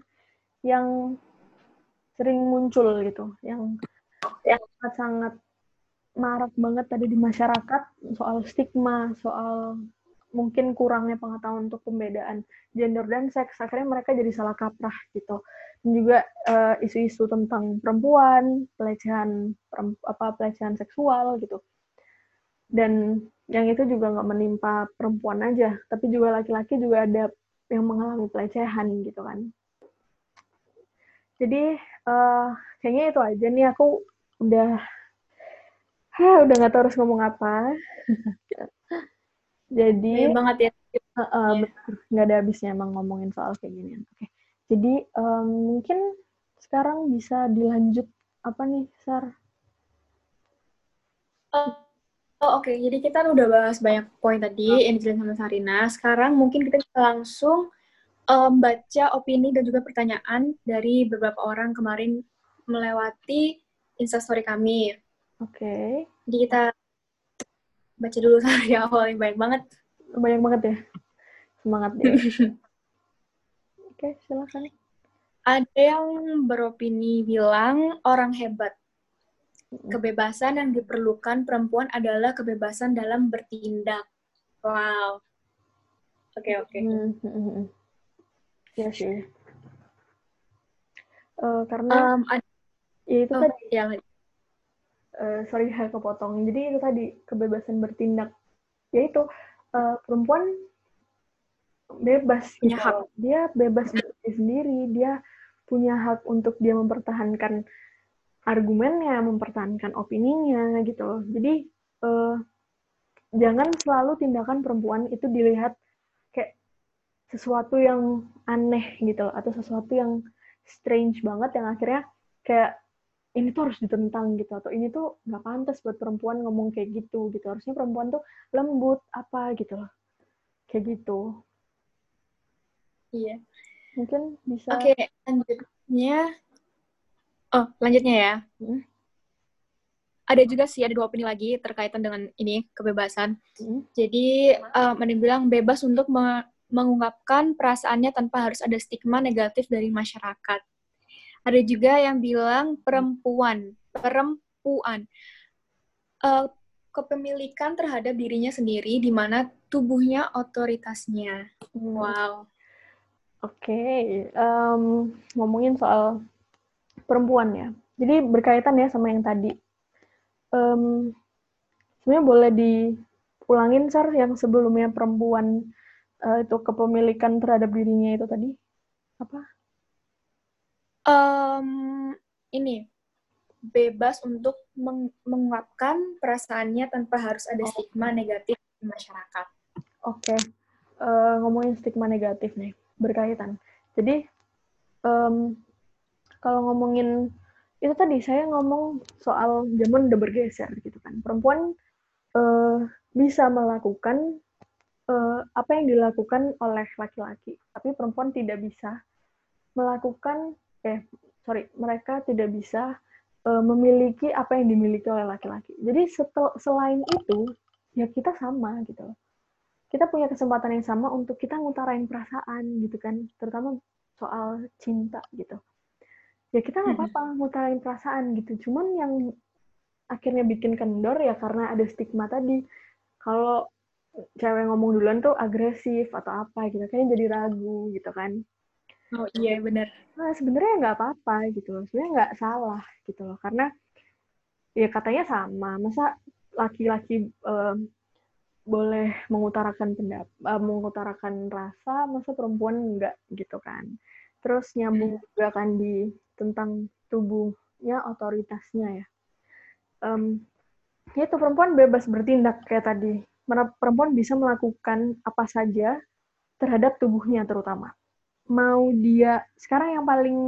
S2: yang sering muncul gitu, yang sangat-sangat marak banget tadi di masyarakat soal stigma, soal mungkin kurangnya pengetahuan untuk pembedaan gender dan seks. Akhirnya mereka jadi salah kaprah gitu. Dan juga uh, isu-isu tentang perempuan pelecehan apa pelecehan seksual gitu. Dan yang itu juga nggak menimpa perempuan aja tapi juga laki-laki juga ada yang mengalami pelecehan gitu kan. Jadi uh, kayaknya itu aja nih aku udah udah nggak tahu harus ngomong apa. <laughs> Jadi
S1: banget ya.
S2: Uh, uh, nggak ada habisnya emang ngomongin soal kayak gini. Oke. Okay. Jadi um, mungkin sekarang bisa dilanjut apa nih, Sar?
S1: Uh, Oh, Oke, okay. jadi kita udah bahas banyak poin tadi, oh. Angelina sama Sarina. Sekarang mungkin kita bisa langsung um, baca opini dan juga pertanyaan dari beberapa orang kemarin melewati instastory kami.
S2: Oke. Okay.
S1: Jadi kita baca dulu <laughs> dari awal yang banyak banget.
S2: Banyak banget ya. Semangat deh. <laughs> Oke, okay, silakan.
S1: Ada yang beropini bilang orang hebat. Kebebasan yang diperlukan perempuan adalah kebebasan dalam bertindak. Wow. Oke, okay, oke. Okay. Hmm, hmm, hmm.
S2: Iya sih. Uh, karena um, ya itu oh, tadi. Ya, uh, sorry saya kepotong. Jadi itu tadi kebebasan bertindak. Yaitu uh, perempuan bebas
S1: punya gitu. hak.
S2: Dia bebas berdiri sendiri. Dia punya hak untuk dia mempertahankan argumennya, mempertahankan opininya gitu Jadi uh, jangan selalu tindakan perempuan itu dilihat sesuatu yang aneh gitu atau sesuatu yang strange banget yang akhirnya kayak ini tuh harus ditentang gitu atau ini tuh nggak pantas buat perempuan ngomong kayak gitu gitu. Harusnya perempuan tuh lembut apa gitu loh. Kayak gitu.
S1: Iya.
S2: Mungkin bisa
S1: oke okay, lanjutnya oh lanjutnya ya hmm? ada juga sih ada dua opini lagi terkaitan dengan ini kebebasan hmm? jadi uh, ada yang bilang bebas untuk mengungkapkan perasaannya tanpa harus ada stigma negatif dari masyarakat. Ada juga yang bilang perempuan, perempuan, uh, kepemilikan terhadap dirinya sendiri, di mana tubuhnya otoritasnya. Wow.
S2: Oke, okay. um, ngomongin soal perempuan ya. Jadi berkaitan ya sama yang tadi. Um, sebenarnya boleh diulangin, Sar, yang sebelumnya perempuan uh, itu kepemilikan terhadap dirinya itu tadi apa?
S1: Um, ini bebas untuk meng mengungkapkan perasaannya tanpa harus ada oh. stigma negatif di masyarakat.
S2: Oke, okay. uh, eh, ngomongin stigma negatif nih berkaitan. Jadi um, kalau ngomongin itu tadi saya ngomong soal zaman udah bergeser gitu kan. Perempuan uh, bisa melakukan uh, apa yang dilakukan oleh laki-laki, tapi perempuan tidak bisa melakukan eh sorry mereka tidak bisa uh, memiliki apa yang dimiliki oleh laki-laki. Jadi setel, selain itu ya kita sama gitu Kita punya kesempatan yang sama untuk kita ngutarain perasaan gitu kan, terutama soal cinta gitu. Ya kita nggak apa-apa ngutarain perasaan gitu. Cuman yang akhirnya bikin kendor ya karena ada stigma tadi. Kalau cewek ngomong duluan tuh agresif atau apa gitu kayaknya jadi ragu gitu kan.
S1: Oh iya benar
S2: nah sebenarnya nggak apa-apa gitu loh. Sebenarnya nggak salah gitu loh. Karena ya katanya sama. Masa laki-laki um, boleh mengutarakan pendapat uh, mengutarakan rasa masa perempuan enggak gitu kan. Terus nyambung juga kan di tentang tubuhnya otoritasnya ya um, itu perempuan bebas bertindak kayak tadi perempuan bisa melakukan apa saja terhadap tubuhnya terutama. Mau dia sekarang yang paling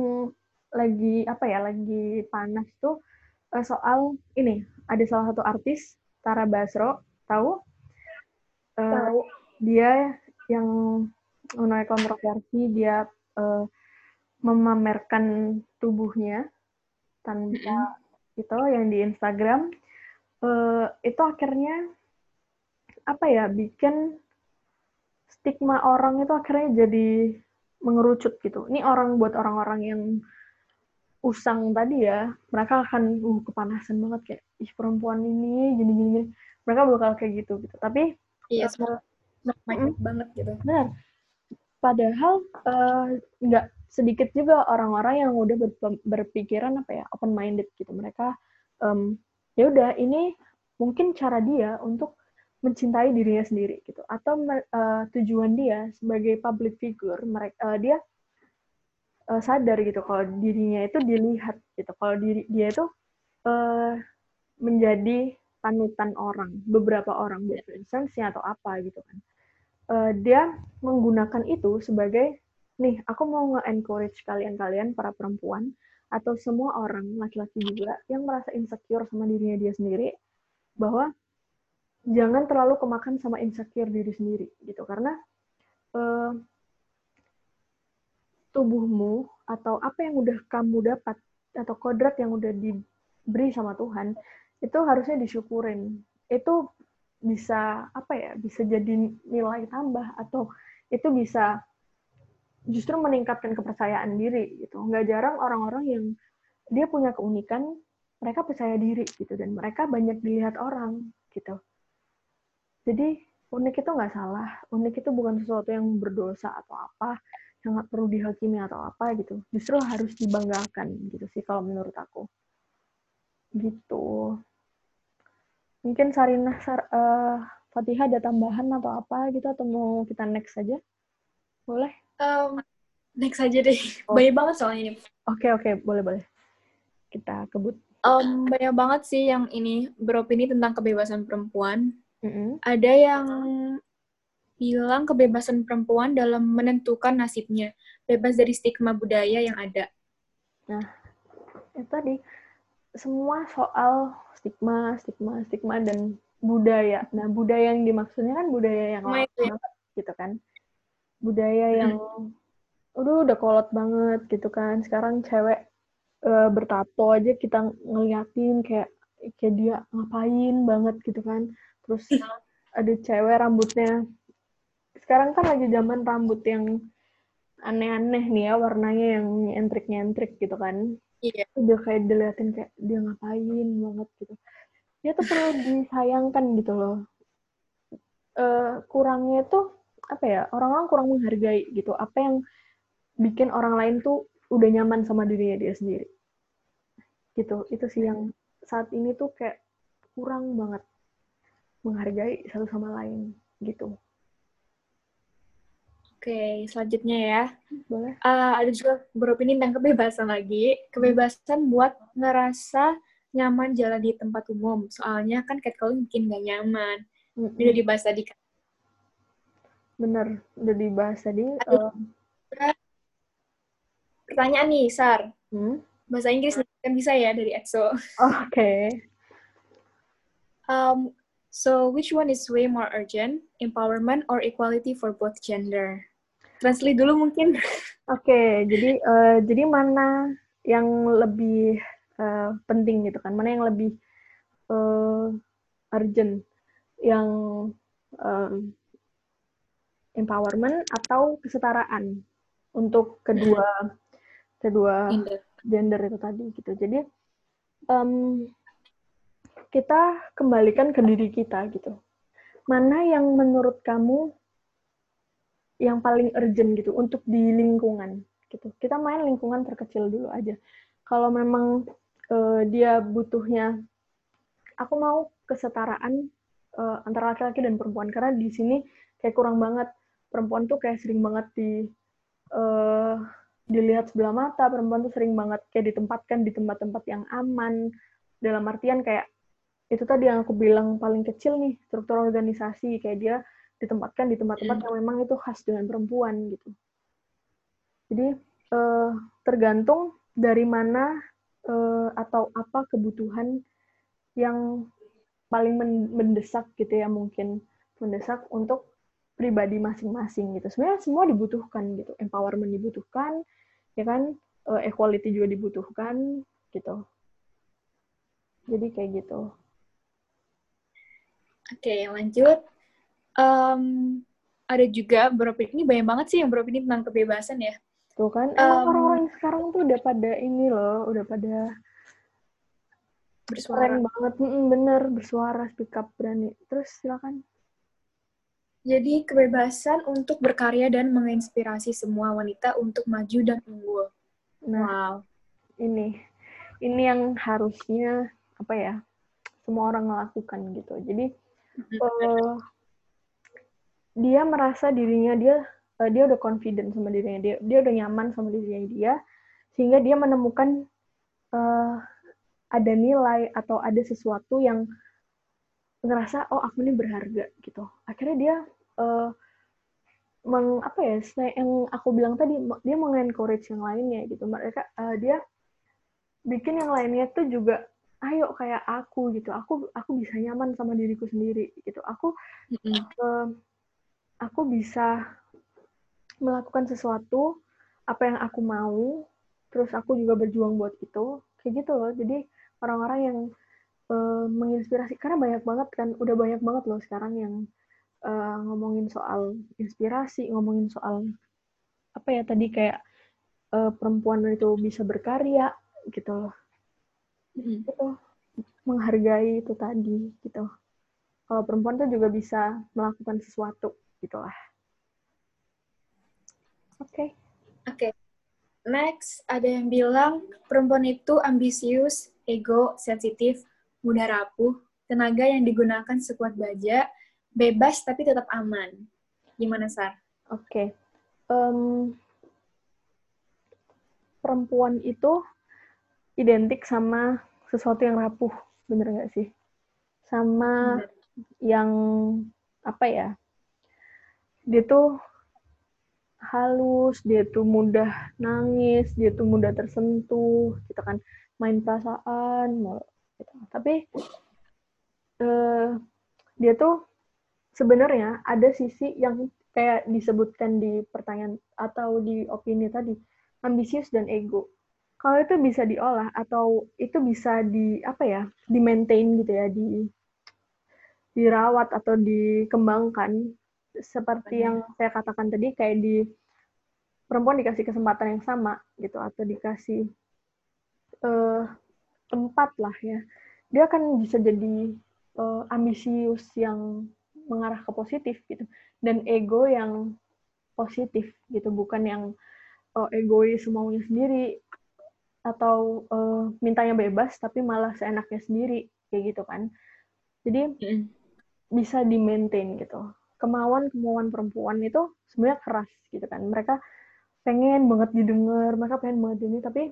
S2: lagi apa ya lagi panas tuh eh, soal ini ada salah satu artis Tara Basro tahu? Uh, tahu. Dia yang menuai kontroversi dia uh, memamerkan tubuhnya tanpa mm -hmm. itu yang di Instagram uh, itu akhirnya apa ya bikin stigma orang itu akhirnya jadi mengerucut gitu. Ini orang buat orang-orang yang usang tadi ya, mereka akan uh kepanasan banget kayak ih perempuan ini gini gini. Mereka bakal kayak gitu gitu. Tapi
S1: iya mm, banget gitu.
S2: Benar. Padahal eh, nggak uh, sedikit juga orang-orang yang udah ber berpikiran apa ya open minded gitu. Mereka um, ya udah ini mungkin cara dia untuk mencintai dirinya sendiri gitu. Atau uh, tujuan dia sebagai public figure mereka uh, dia uh, sadar gitu kalau dirinya itu dilihat gitu. Kalau diri dia itu uh, menjadi panutan orang beberapa orang influencer atau apa gitu kan. Uh, dia menggunakan itu sebagai nih aku mau nge-encourage kalian-kalian para perempuan atau semua orang laki-laki juga yang merasa insecure sama dirinya dia sendiri bahwa jangan terlalu kemakan sama insecure diri sendiri gitu. Karena uh, tubuhmu atau apa yang udah kamu dapat atau kodrat yang udah diberi sama Tuhan itu harusnya disyukurin. Itu bisa apa ya bisa jadi nilai tambah atau itu bisa justru meningkatkan kepercayaan diri gitu. Nggak jarang orang-orang yang dia punya keunikan mereka percaya diri gitu dan mereka banyak dilihat orang gitu. Jadi unik itu nggak salah. Unik itu bukan sesuatu yang berdosa atau apa nggak perlu dihakimi atau apa gitu. Justru harus dibanggakan gitu sih kalau menurut aku. Gitu. Mungkin Sarinah Sar, uh, Fatihah ada tambahan atau apa gitu atau mau kita next saja boleh
S1: um, next saja deh oh. banyak banget soalnya ini
S2: oke okay, oke okay. boleh boleh kita kebut
S1: um, banyak banget sih yang ini beropini tentang kebebasan perempuan
S2: mm -hmm.
S1: ada yang bilang kebebasan perempuan dalam menentukan nasibnya, bebas dari stigma budaya yang ada.
S2: Nah, itu tadi semua soal stigma, stigma, stigma dan budaya. Nah, budaya yang dimaksudnya kan budaya yang lama ya. gitu kan. Budaya yang udah udah kolot banget gitu kan. Sekarang cewek e, bertato aja kita ngeliatin kayak kayak dia ngapain banget gitu kan. Terus ada cewek rambutnya. Sekarang kan lagi zaman rambut yang aneh-aneh nih ya warnanya yang nyentrik-nyentrik gitu kan.
S1: Iya.
S2: Udah kayak diliatin kayak dia ngapain banget gitu. Dia tuh perlu disayangkan gitu loh. Uh, kurangnya tuh apa ya orang-orang kurang menghargai gitu apa yang bikin orang lain tuh udah nyaman sama dirinya dia sendiri gitu itu sih yang saat ini tuh kayak kurang banget menghargai satu sama lain gitu
S1: Oke, selanjutnya ya.
S2: Boleh.
S1: Uh, ada juga beropini tentang kebebasan lagi. Kebebasan buat ngerasa nyaman jalan di tempat umum. Soalnya kan catcalling bikin gak nyaman. Mm -hmm. Udah dibahas tadi kan.
S2: Bener, udah dibahas tadi. Uh...
S1: Pertanyaan nih, Sar.
S2: Hmm?
S1: Bahasa Inggris kan bisa ya dari EXO.
S2: Oh, <laughs> Oke. Okay.
S1: Um, so, which one is way more urgent? Empowerment or equality for both gender? translate dulu mungkin. <laughs>
S2: Oke, okay, jadi uh, jadi mana yang lebih uh, penting gitu kan? Mana yang lebih uh, urgent? Yang uh, empowerment atau kesetaraan untuk kedua kedua gender, gender itu tadi gitu. Jadi um, kita kembalikan ke diri kita gitu. Mana yang menurut kamu yang paling urgent gitu untuk di lingkungan gitu. Kita main lingkungan terkecil dulu aja. Kalau memang uh, dia butuhnya, aku mau kesetaraan uh, antara laki-laki dan perempuan karena di sini kayak kurang banget perempuan tuh kayak sering banget di uh, dilihat sebelah mata perempuan tuh sering banget kayak ditempatkan di tempat-tempat yang aman dalam artian kayak itu tadi yang aku bilang paling kecil nih struktur organisasi kayak dia ditempatkan di tempat-tempat yang memang itu khas dengan perempuan gitu. Jadi uh, tergantung dari mana uh, atau apa kebutuhan yang paling mendesak gitu ya mungkin mendesak untuk pribadi masing-masing gitu. Sebenarnya semua dibutuhkan gitu. Empowerment dibutuhkan, ya kan? Uh, equality juga dibutuhkan gitu. Jadi kayak gitu.
S1: Oke, lanjut um, ada juga beberapa ini banyak banget sih yang beropini tentang kebebasan ya.
S2: Tuh kan, emang um, orang-orang sekarang tuh udah pada ini loh, udah pada bersuara Keren banget, mm, bener bersuara, speak up, berani. Terus silakan.
S1: Jadi kebebasan untuk berkarya dan menginspirasi semua wanita untuk maju dan unggul.
S2: Nah, wow. Ini, ini yang harusnya apa ya? Semua orang melakukan gitu. Jadi uh, dia merasa dirinya dia uh, dia udah confident sama dirinya dia dia udah nyaman sama dirinya dia sehingga dia menemukan uh, ada nilai atau ada sesuatu yang ngerasa oh aku ini berharga gitu akhirnya dia uh, meng apa ya yang aku bilang tadi dia mengencourage yang lainnya gitu. Mereka uh, dia bikin yang lainnya tuh juga ayo kayak aku gitu. Aku aku bisa nyaman sama diriku sendiri gitu. Aku mm -hmm. uh, aku bisa melakukan sesuatu apa yang aku mau terus aku juga berjuang buat itu kayak gitu loh. Jadi orang-orang yang uh, menginspirasi karena banyak banget kan udah banyak banget loh sekarang yang uh, ngomongin soal inspirasi ngomongin soal apa ya tadi kayak uh, perempuan itu bisa berkarya gitu loh mm-hmm. itu menghargai itu tadi gitu kalau perempuan tuh juga bisa melakukan sesuatu gitulah oke okay.
S1: oke okay. next ada yang bilang perempuan itu ambisius ego sensitif mudah rapuh tenaga yang digunakan sekuat baja bebas tapi tetap aman gimana sar
S2: oke okay. um, perempuan itu identik sama sesuatu yang rapuh, bener nggak sih? Sama bener. yang apa ya? Dia tuh halus, dia tuh mudah nangis, dia tuh mudah tersentuh, kita gitu kan main perasaan, gitu. tapi uh, dia tuh sebenarnya ada sisi yang kayak disebutkan di pertanyaan atau di opini tadi ambisius dan ego. Kalau itu bisa diolah atau itu bisa di apa ya, di maintain gitu ya, di dirawat atau dikembangkan. Seperti yang saya katakan tadi kayak di perempuan dikasih kesempatan yang sama gitu atau dikasih uh, tempat lah ya. Dia akan bisa jadi uh, ambisius yang mengarah ke positif gitu. Dan ego yang positif gitu. Bukan yang uh, egois maunya sendiri atau uh, mintanya bebas tapi malah seenaknya sendiri kayak gitu kan. Jadi mm. bisa di maintain gitu. Kemauan kemauan perempuan itu sebenarnya keras gitu kan. Mereka pengen banget didengar mereka pengen banget ini tapi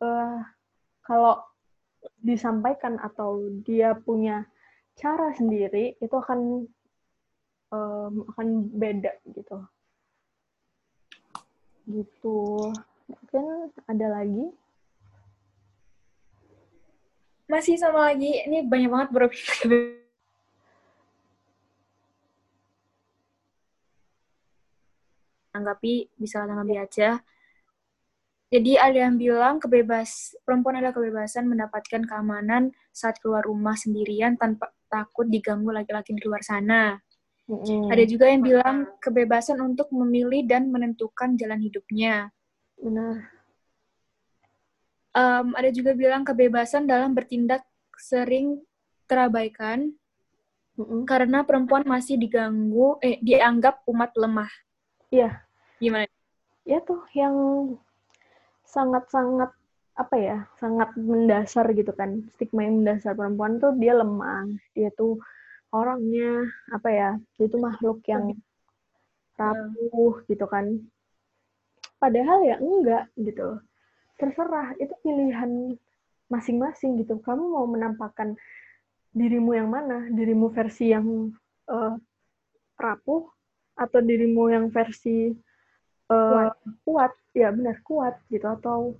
S2: uh, kalau disampaikan atau dia punya cara sendiri itu akan um, akan beda gitu. Gitu. Mungkin ada lagi?
S1: Masih sama lagi. Ini banyak banget bro. Anggapi bisa tanggapi aja. Jadi ada yang bilang kebebas perempuan adalah kebebasan mendapatkan keamanan saat keluar rumah sendirian tanpa takut diganggu laki-laki di luar sana Mm. Ada juga yang bilang kebebasan untuk memilih dan menentukan jalan hidupnya.
S2: Benar.
S1: Um, ada juga bilang kebebasan dalam bertindak sering terabaikan mm karena perempuan masih diganggu, eh dianggap umat lemah.
S2: Iya.
S1: Gimana?
S2: Ya tuh yang sangat-sangat apa ya, sangat mendasar gitu kan. Stigma yang mendasar perempuan tuh dia lemah, dia tuh orangnya apa ya itu makhluk yang rapuh gitu kan. Padahal ya enggak gitu. Terserah itu pilihan masing-masing gitu. Kamu mau menampakkan dirimu yang mana? Dirimu versi yang uh, rapuh atau dirimu yang versi uh, kuat. kuat? Ya benar kuat gitu. Atau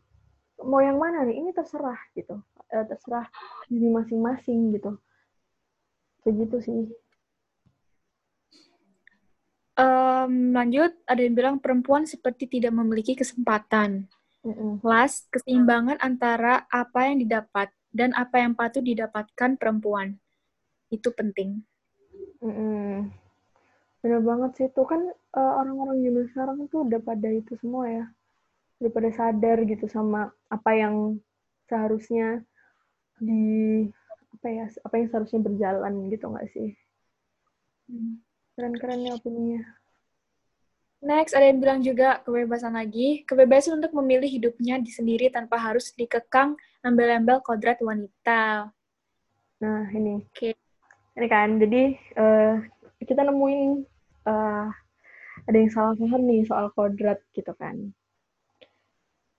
S2: mau yang mana nih? Ini terserah gitu. Uh, terserah diri masing-masing gitu begitu sih.
S1: Um, lanjut ada yang bilang perempuan seperti tidak memiliki kesempatan. Mm last keseimbangan antara apa yang didapat dan apa yang patut didapatkan perempuan. Itu penting.
S2: Mm benar banget sih. Itu kan uh, orang-orang zaman sekarang tuh udah pada itu semua ya. Udah pada sadar gitu sama apa yang seharusnya di apa ya apa yang seharusnya berjalan gitu nggak sih hmm. keren-keren ya opininya
S1: Next, ada yang bilang juga kebebasan lagi. Kebebasan untuk memilih hidupnya di sendiri tanpa harus dikekang embel-embel kodrat wanita.
S2: Nah, ini. Oke. Okay. Ini kan, jadi uh, kita nemuin uh, ada yang salah paham nih soal kodrat gitu kan.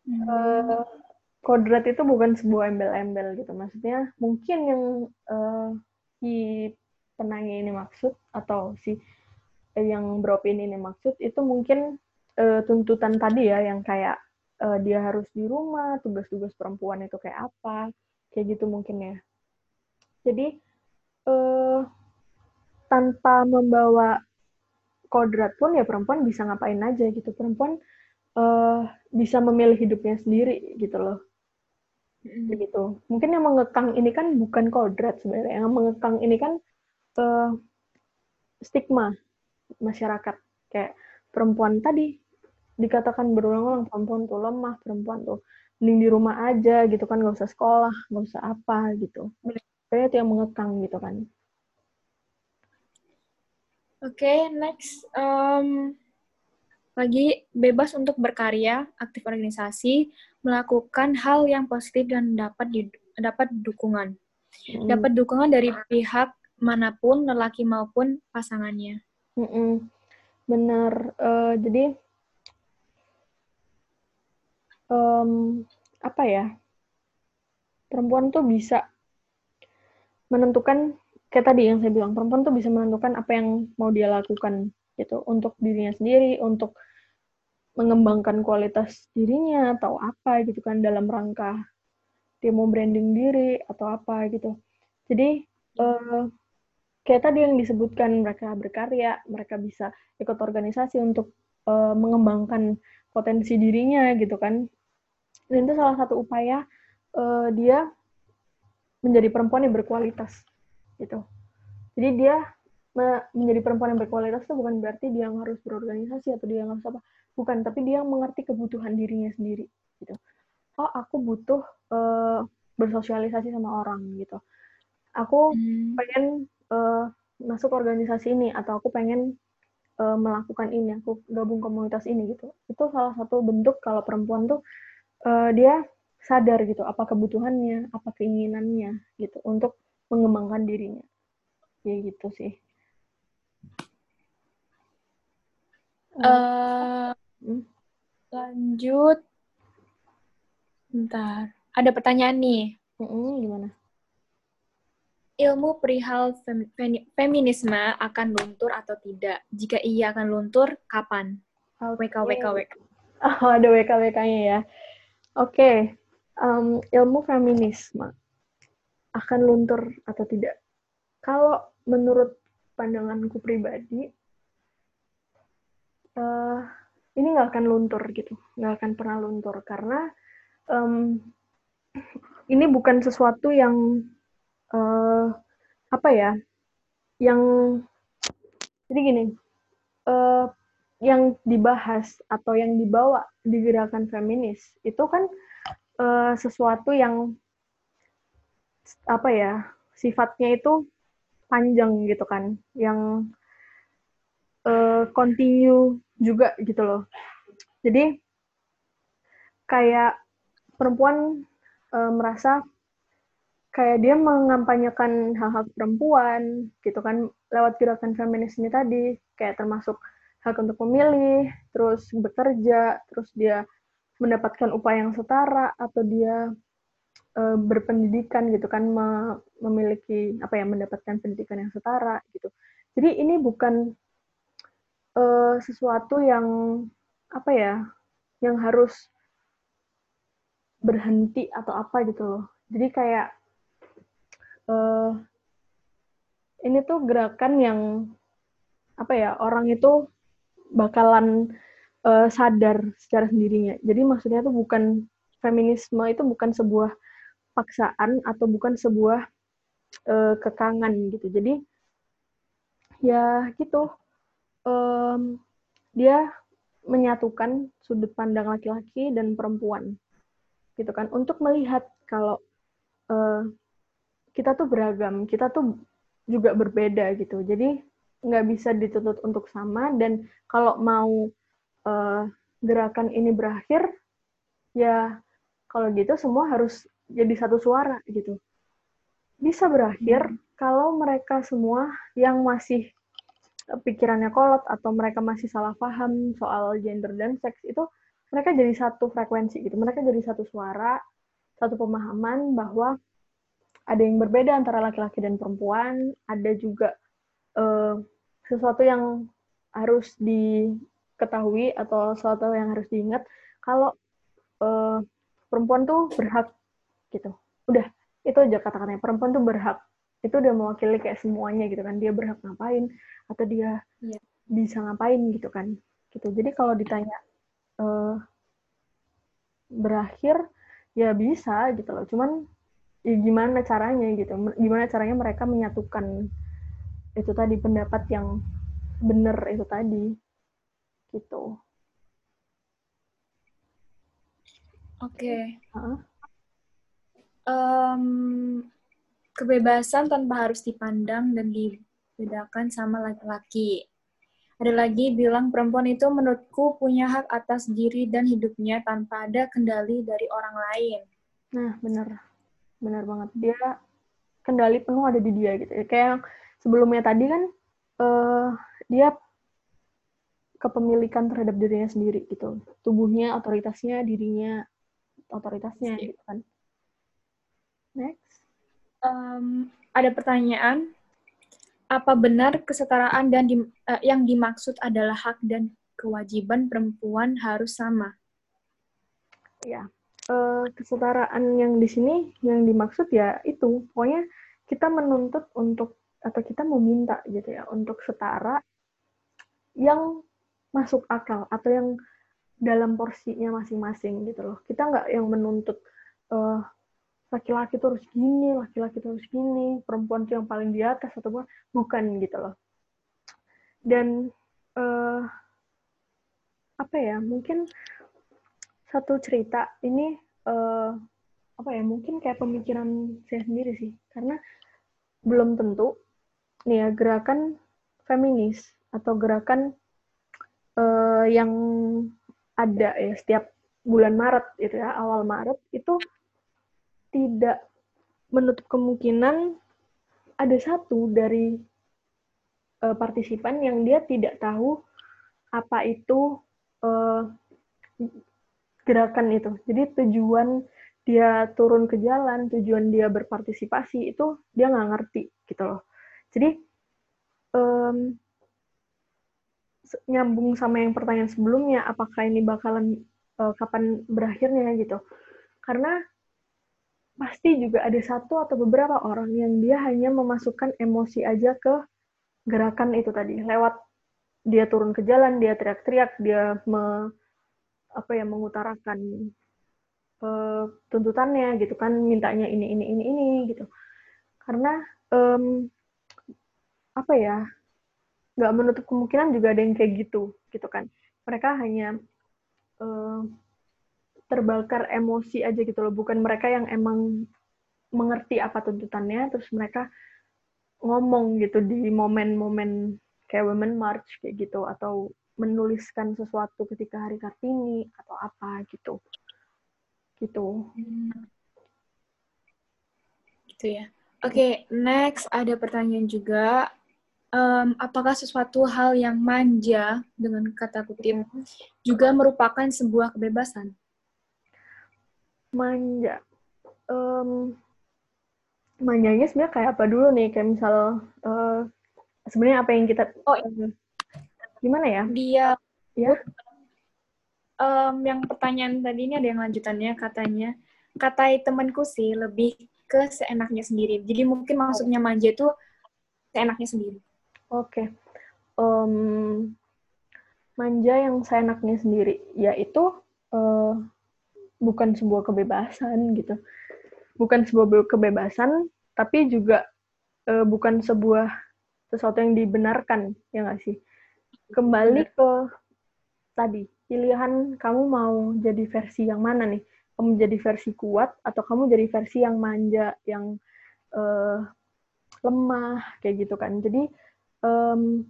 S2: Hmm. Uh, kodrat itu bukan sebuah embel-embel gitu. Maksudnya mungkin yang uh, si penanya ini maksud atau si eh, yang beropini ini maksud itu mungkin uh, tuntutan tadi ya yang kayak uh, dia harus di rumah, tugas-tugas perempuan itu kayak apa, kayak gitu mungkin ya. Jadi uh, tanpa membawa kodrat pun ya perempuan bisa ngapain aja gitu. Perempuan uh, bisa memilih hidupnya sendiri gitu loh begitu. Mungkin yang mengekang ini kan bukan kodrat sebenarnya. Yang mengekang ini kan uh, stigma masyarakat. Kayak perempuan tadi dikatakan berulang-ulang perempuan tuh lemah perempuan tuh mending di rumah aja gitu kan. Nggak usah sekolah nggak usah apa gitu. Kayak itu yang mengekang gitu kan.
S1: Oke okay, next um, lagi bebas untuk berkarya aktif organisasi melakukan hal yang positif dan dapat di, dapat dukungan. Hmm. dapat dukungan dari pihak mana pun lelaki maupun pasangannya.
S2: Hmm. benar. Uh, jadi um, apa ya? Perempuan tuh bisa menentukan kayak tadi yang saya bilang perempuan tuh bisa menentukan apa yang mau dia lakukan gitu. Untuk dirinya sendiri untuk mengembangkan kualitas dirinya atau apa gitu kan dalam rangka dia mau branding diri atau apa gitu. Jadi uh, kayak tadi yang disebutkan mereka berkarya mereka bisa ikut organisasi untuk uh, mengembangkan potensi dirinya gitu kan. Dan itu salah satu upaya uh, dia menjadi perempuan yang berkualitas gitu. Jadi dia menjadi perempuan yang berkualitas itu bukan berarti dia harus berorganisasi atau dia yang harus apa bukan tapi dia mengerti kebutuhan dirinya sendiri gitu oh aku butuh uh, bersosialisasi sama orang gitu aku hmm. pengen uh, masuk organisasi ini atau aku pengen uh, melakukan ini aku gabung komunitas ini gitu itu salah satu bentuk kalau perempuan tuh uh, dia sadar gitu apa kebutuhannya, apa keinginannya gitu untuk mengembangkan dirinya. Ya gitu sih.
S1: Uh? Lanjut. Bentar. Ada pertanyaan nih.
S2: Hmm, gimana?
S1: Ilmu perihal fem feminisme akan luntur atau tidak? Jika iya akan luntur, kapan? Okay. WK, WK, WK.
S2: Oh, ada WK-WK-nya ya. Oke, okay. um, ilmu feminisme akan luntur atau tidak? Kalau menurut pandanganku pribadi, uh, ini nggak akan luntur gitu, nggak akan pernah luntur. Karena um, ini bukan sesuatu yang uh, apa ya, yang jadi gini, uh, yang dibahas atau yang dibawa di gerakan feminis itu kan uh, sesuatu yang apa ya sifatnya itu panjang gitu kan. Yang uh, continue juga gitu loh jadi kayak perempuan uh, merasa kayak dia mengampanyekan hak-hak perempuan gitu kan lewat gerakan feminis ini tadi kayak termasuk hak untuk memilih, terus bekerja, terus dia mendapatkan upah yang setara atau dia e, berpendidikan gitu kan me, memiliki apa ya mendapatkan pendidikan yang setara gitu. Jadi ini bukan e, sesuatu yang apa ya yang harus berhenti atau apa gitu loh. Jadi kayak e, ini tuh gerakan yang apa ya orang itu bakalan uh, sadar secara sendirinya. Jadi maksudnya itu bukan feminisme itu bukan sebuah paksaan atau bukan sebuah uh, kekangan gitu. Jadi ya gitu um, dia menyatukan sudut pandang laki-laki dan perempuan gitu kan untuk melihat kalau uh, kita tuh beragam, kita tuh juga berbeda gitu. Jadi nggak bisa dituntut untuk sama dan kalau mau uh, gerakan ini berakhir ya kalau gitu semua harus jadi satu suara gitu bisa berakhir hmm. kalau mereka semua yang masih pikirannya kolot atau mereka masih salah paham soal gender dan seks itu mereka jadi satu frekuensi gitu. Mereka jadi satu suara satu pemahaman bahwa ada yang berbeda antara laki-laki dan perempuan. Ada juga uh, sesuatu yang harus diketahui atau sesuatu yang harus diingat kalau uh, perempuan tuh berhak gitu. Udah itu aja kata-katanya. Perempuan tuh berhak itu udah mewakili kayak semuanya gitu kan dia berhak ngapain atau dia yeah. bisa ngapain gitu kan gitu jadi kalau ditanya uh, berakhir ya bisa gitu loh cuman ya gimana caranya gitu gimana caranya mereka menyatukan itu tadi pendapat yang benar itu tadi gitu
S1: oke okay. huh? um, kebebasan tanpa harus dipandang dan dibedakan sama laki-laki ada lagi bilang perempuan itu menurutku punya hak atas diri dan hidupnya tanpa ada kendali dari orang lain.
S2: Nah, benar. Benar banget. Dia kendali penuh ada di dia gitu. Kayak sebelumnya tadi kan uh, dia kepemilikan terhadap dirinya sendiri gitu. Tubuhnya, otoritasnya, dirinya, otoritasnya gitu kan.
S1: Next. Um, ada pertanyaan apa benar kesetaraan dan di, uh, yang dimaksud adalah hak dan kewajiban perempuan harus sama?
S2: Ya, uh, kesetaraan yang di sini yang dimaksud ya itu, pokoknya kita menuntut untuk atau kita meminta gitu ya untuk setara yang masuk akal atau yang dalam porsinya masing-masing gitu loh. Kita nggak yang menuntut uh, laki-laki tuh harus gini, laki-laki tuh harus gini, perempuan tuh yang paling di atas atau bukan gitu loh. Dan uh, apa ya, mungkin satu cerita ini uh, apa ya, mungkin kayak pemikiran saya sendiri sih, karena belum tentu nih ya gerakan feminis atau gerakan uh, yang ada ya setiap bulan Maret itu ya awal Maret itu tidak menutup kemungkinan ada satu dari uh, partisipan yang dia tidak tahu apa itu uh, gerakan itu. Jadi tujuan dia turun ke jalan, tujuan dia berpartisipasi itu dia nggak ngerti gitu loh. Jadi um, nyambung sama yang pertanyaan sebelumnya, apakah ini bakalan uh, kapan berakhirnya gitu? Karena pasti juga ada satu atau beberapa orang yang dia hanya memasukkan emosi aja ke gerakan itu tadi. Lewat dia turun ke jalan dia teriak-teriak dia me, apa ya mengutarakan uh, tuntutannya gitu kan mintanya ini ini ini ini gitu. Karena um, apa ya nggak menutup kemungkinan juga ada yang kayak gitu gitu kan. Mereka hanya uh, terbakar emosi aja gitu loh. Bukan mereka yang emang mengerti apa tuntutannya terus mereka ngomong gitu di momen-momen kayak Women March kayak gitu atau menuliskan sesuatu ketika hari Kartini atau apa gitu. Gitu.
S1: Gitu ya. Oke okay, next ada pertanyaan juga. Um, apakah sesuatu hal yang manja dengan kata kutip juga merupakan sebuah kebebasan
S2: manja. Um, manjanya sebenarnya kayak apa dulu nih? Kayak misal uh, sebenarnya apa yang kita oh uh, gimana ya?
S1: Dia ya? Um, yang pertanyaan tadi ini ada yang lanjutannya katanya. Kata temanku sih lebih ke seenaknya sendiri. Jadi mungkin maksudnya manja itu seenaknya sendiri.
S2: Oke. Okay. um, manja yang seenaknya sendiri yaitu uh, bukan sebuah kebebasan gitu. Bukan sebuah kebebasan tapi juga uh, bukan sebuah sesuatu yang dibenarkan ya nggak sih? Kembali ke tadi pilihan kamu mau jadi versi yang mana nih? Kamu jadi versi kuat atau kamu jadi versi yang manja yang uh, lemah kayak gitu kan? Jadi um,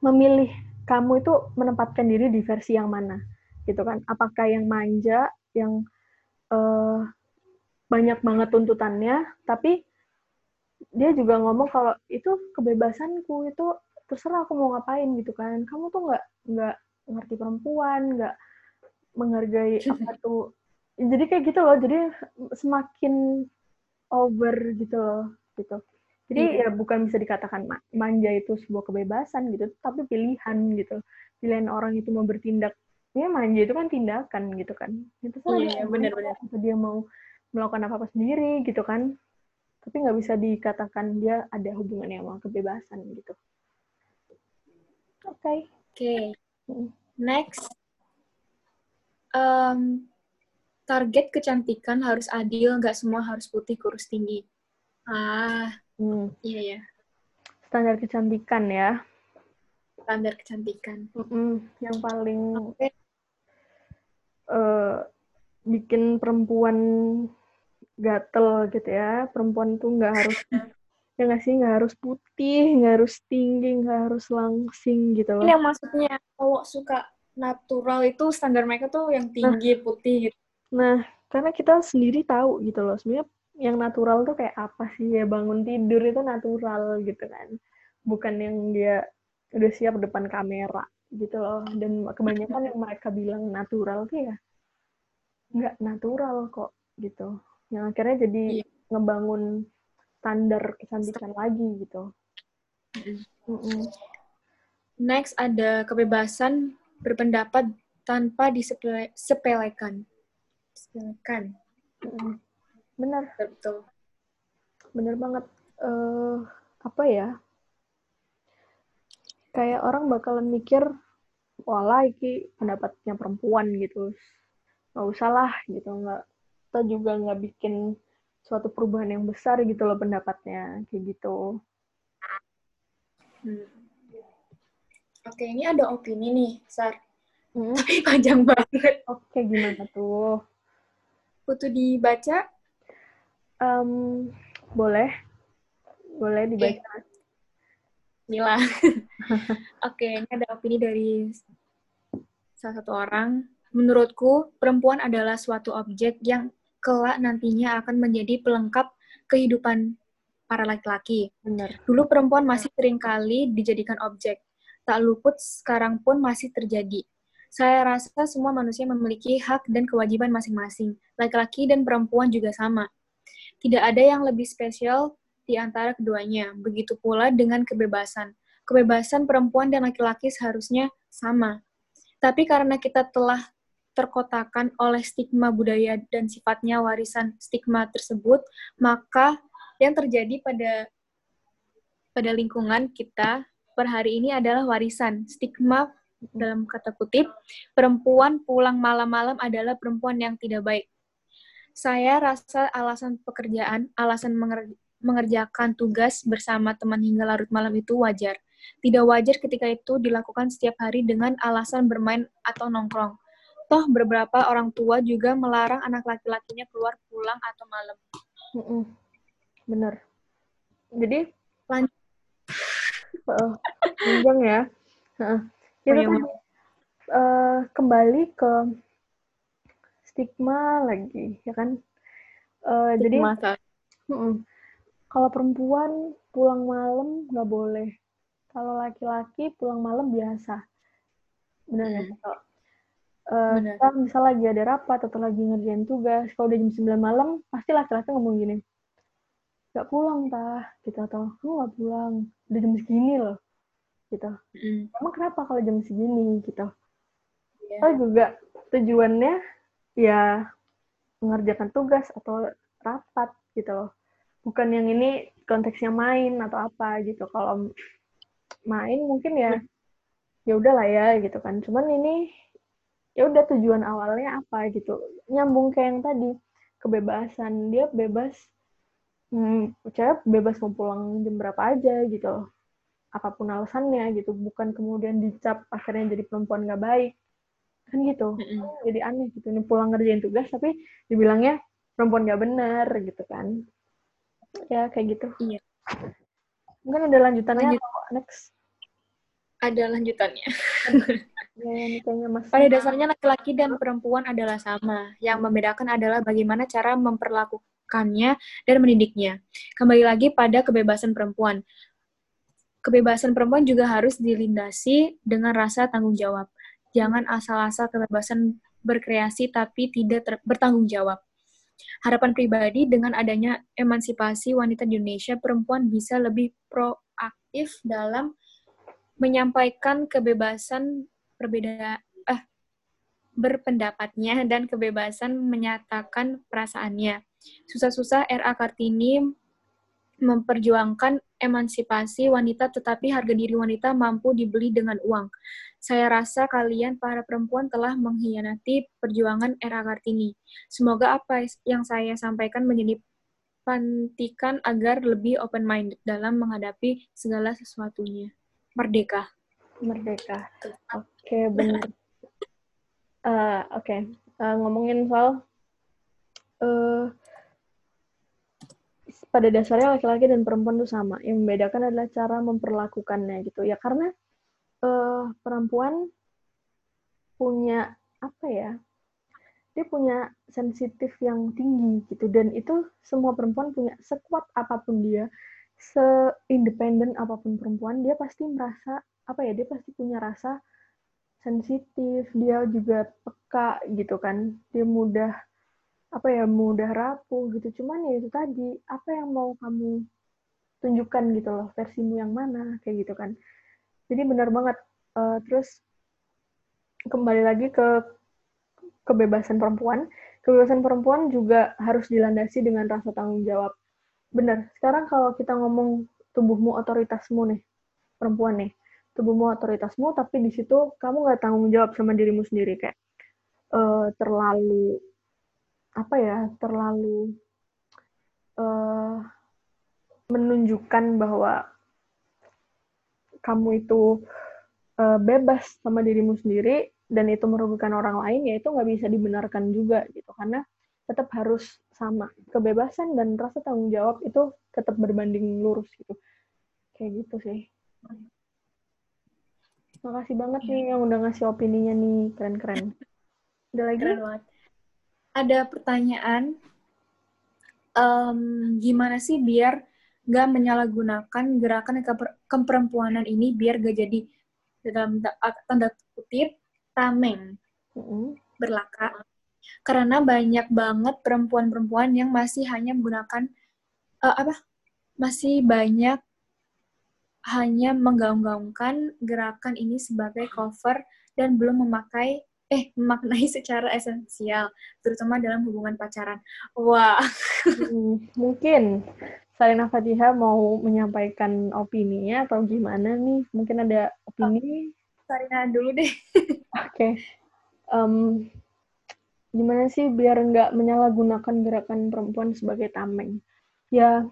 S2: memilih kamu itu menempatkan diri di versi yang mana gitu kan? Apakah yang manja yang uh, banyak banget tuntutannya, tapi dia juga ngomong kalau itu kebebasanku itu terserah aku mau ngapain gitu kan. Kamu tuh nggak nggak ngerti perempuan, nggak menghargai <laughs> apa tuh. Jadi kayak gitu loh. Jadi semakin over gitu loh, gitu. Jadi yeah. ya bukan bisa dikatakan manja itu sebuah kebebasan gitu, tapi pilihan gitu. Pilihan orang itu mau bertindak ya manja itu kan tindakan gitu kan itu
S1: kan iya, benar-benar
S2: dia mau melakukan apa apa sendiri gitu kan tapi nggak bisa dikatakan dia ada hubungannya sama kebebasan gitu oke okay.
S1: oke okay. next um, target kecantikan harus adil, nggak semua harus putih, kurus, tinggi. Ah,
S2: Hmm.
S1: iya ya.
S2: Standar kecantikan ya.
S1: Standar kecantikan.
S2: Mm-mm. Yang paling
S1: Oke.
S2: Eh, bikin perempuan gatel gitu ya. Perempuan tuh nggak harus ya nggak sih nggak harus putih, nggak harus tinggi, nggak harus langsing gitu
S1: Ini
S2: loh.
S1: yang maksudnya cowok suka natural itu standar mereka tuh yang tinggi, putih gitu.
S2: Nah, karena kita sendiri tahu gitu loh. Sebenarnya yang natural tuh kayak apa sih ya bangun tidur itu natural gitu kan. Bukan yang dia udah siap depan kamera gitu loh. Dan kebanyakan yang mereka bilang natural tuh ya nggak natural kok gitu. Yang akhirnya jadi
S1: Iya.
S2: ngebangun standar kecantikan lagi gitu. Mm-mm.
S1: Next ada kebebasan berpendapat tanpa disepelekan. Sepelekan.
S2: Mm-mm. Bener,
S1: Betul.
S2: bener banget. eh apa ya? Kayak orang bakalan mikir, wala iki pendapatnya perempuan gitu. Nggak usah lah gitu, nggak kita juga nggak bikin suatu perubahan yang besar gitu loh pendapatnya kayak gitu.
S1: Hmm. Oke, ini ada opini nih, Sar.
S2: Mm. <laughs>
S1: Tapi panjang banget.
S2: Oke, gimana tuh?
S1: Butuh dibaca?
S2: Em, boleh, boleh dibaca.
S1: Mila. Oke, ini ada opini dari salah satu orang. Menurutku, perempuan adalah suatu objek yang kelak nantinya akan menjadi pelengkap kehidupan para laki-laki.
S2: Bener.
S1: Dulu perempuan masih sering kali dijadikan objek. Tak luput sekarang pun masih terjadi. Saya rasa semua manusia memiliki hak dan kewajiban masing-masing. Laki-laki dan perempuan juga sama. Tidak ada yang lebih spesial di antara keduanya. Begitu pula dengan kebebasan. Kebebasan perempuan dan laki-laki seharusnya sama. Tapi karena kita telah terkotakan oleh stigma budaya dan sifatnya warisan stigma tersebut, maka yang terjadi pada pada lingkungan kita per hari ini adalah warisan stigma dalam kata kutip perempuan pulang malam-malam adalah perempuan yang tidak baik. Saya rasa alasan pekerjaan, alasan mengerjakan tugas bersama teman hingga larut malam itu wajar. Tidak wajar ketika itu dilakukan setiap hari dengan alasan bermain atau nongkrong. Toh beberapa orang tua juga melarang anak laki-lakinya keluar pulang atau malam.
S2: Mm-mm. Bener. Jadi,
S1: Lanjut.
S2: Panjang ya. Itu
S1: Panjang
S2: tadi, eh, kembali ke stigma lagi, ya kan? Eh, jadi,
S1: Masa.
S2: mm-mm. Kalau perempuan pulang malam nggak boleh. Kalau laki-laki pulang malam biasa. Benar nggak
S1: Mm.
S2: eh,
S1: Benar.
S2: kita misal lagi ada rapat atau lagi ngerjain tugas, kalau udah jam 9 malam, pasti laki-laki ngomong gini, nggak pulang tah, gitu, atau kamu nggak pulang, udah jam segini loh, gitu.
S1: Mm.
S2: Emang kenapa kalau jam segini, gitu.
S1: Iya.
S2: Oh juga tujuannya ya mengerjakan tugas atau rapat gitu loh. Bukan yang ini konteksnya main atau apa gitu. Kalau main mungkin ya ya udahlah ya gitu kan. Cuman ini ya udah tujuan awalnya apa gitu. Nyambung kayak yang tadi kebebasan dia bebas hmm, cewek bebas mau pulang jam berapa aja gitu loh. Apa pun alasannya gitu. Bukan kemudian dicap akhirnya jadi perempuan nggak baik kan gitu jadi aneh gitu nih pulang ngerjain tugas tapi dibilangnya perempuan gak bener gitu kan ya kayak gitu
S1: Iya.
S2: mungkin ada lanjutannya
S1: Lanjut.
S2: atau next
S1: Ada lanjutannya. <laughs>
S2: ya
S1: Pada dasarnya laki-laki dan perempuan adalah sama. Yang membedakan adalah bagaimana cara memperlakukannya dan mendidiknya. Kembali lagi pada kebebasan perempuan. Kebebasan perempuan juga harus dilindasi dengan rasa tanggung jawab. Jangan asal-asal kebebasan berkreasi tapi tidak ter- bertanggung jawab. Harapan pribadi dengan adanya emansipasi wanita di Indonesia, perempuan bisa lebih proaktif dalam menyampaikan kebebasan perbeda eh berpendapatnya dan kebebasan menyatakan perasaannya. Susah-susah RA Kartini memperjuangkan emansipasi wanita, tetapi harga diri wanita mampu dibeli dengan uang. Saya rasa kalian para perempuan telah mengkhianati perjuangan era Kartini. Semoga apa yang saya sampaikan menjadi pantikan agar lebih open-minded dalam menghadapi segala sesuatunya. Merdeka.
S2: Merdeka. Oke, okay, benar. Uh, Oke, okay. uh, ngomongin soal uh, pada dasarnya laki-laki dan perempuan itu sama. Yang membedakan adalah cara memperlakukannya gitu. Ya karena uh, perempuan punya apa ya? Dia punya sensitif yang tinggi gitu dan itu semua perempuan punya sekuat apa pun dia, seindependen apa pun perempuan, dia pasti merasa apa ya? Dia pasti punya rasa sensitif, dia juga peka gitu kan. Dia mudah apa ya mudah rapuh gitu. Cuman ya itu tadi, apa yang mau kamu tunjukkan gitu loh, versimu yang mana kayak gitu kan. Jadi benar banget. Uh, terus kembali lagi ke kebebasan perempuan. Kebebasan perempuan juga harus dilandasi dengan rasa tanggung jawab. Benar. Sekarang kalau kita ngomong tubuhmu otoritasmu nih, perempuan nih tubuhmu otoritasmu tapi di situ kamu nggak tanggung jawab sama dirimu sendiri kayak uh, terlalu apa ya terlalu uh, menunjukkan bahwa kamu itu uh, bebas sama dirimu sendiri dan itu merugikan orang lain ya itu nggak bisa dibenarkan juga gitu karena tetap harus sama kebebasan dan rasa tanggung jawab itu tetap berbanding lurus gitu kayak gitu sih Makasih banget nih yang udah ngasih opininya nih, keren-keren. Ada lagi? Keren banget.
S1: Ada pertanyaan, um, gimana sih biar gak menyalahgunakan gerakan keper keperempuanan ini biar gak jadi dalam tanda kutip tameng? Mm-hmm. berlaka. Karena banyak banget perempuan-perempuan yang masih hanya menggunakan uh, apa? Masih banyak hanya menggaung-gaungkan gerakan ini sebagai cover dan belum memakai eh memaknai <laughs> secara esensial, terutama dalam hubungan pacaran. Wah.
S2: Hmm, mungkin Salina Fatihah mau menyampaikan opininya atau gimana nih? Mungkin ada opini?
S1: Salina dulu deh. <laughs>
S2: Oke. okay. Um, gimana sih biar nggak menyalahgunakan gerakan perempuan sebagai tameng? Ya,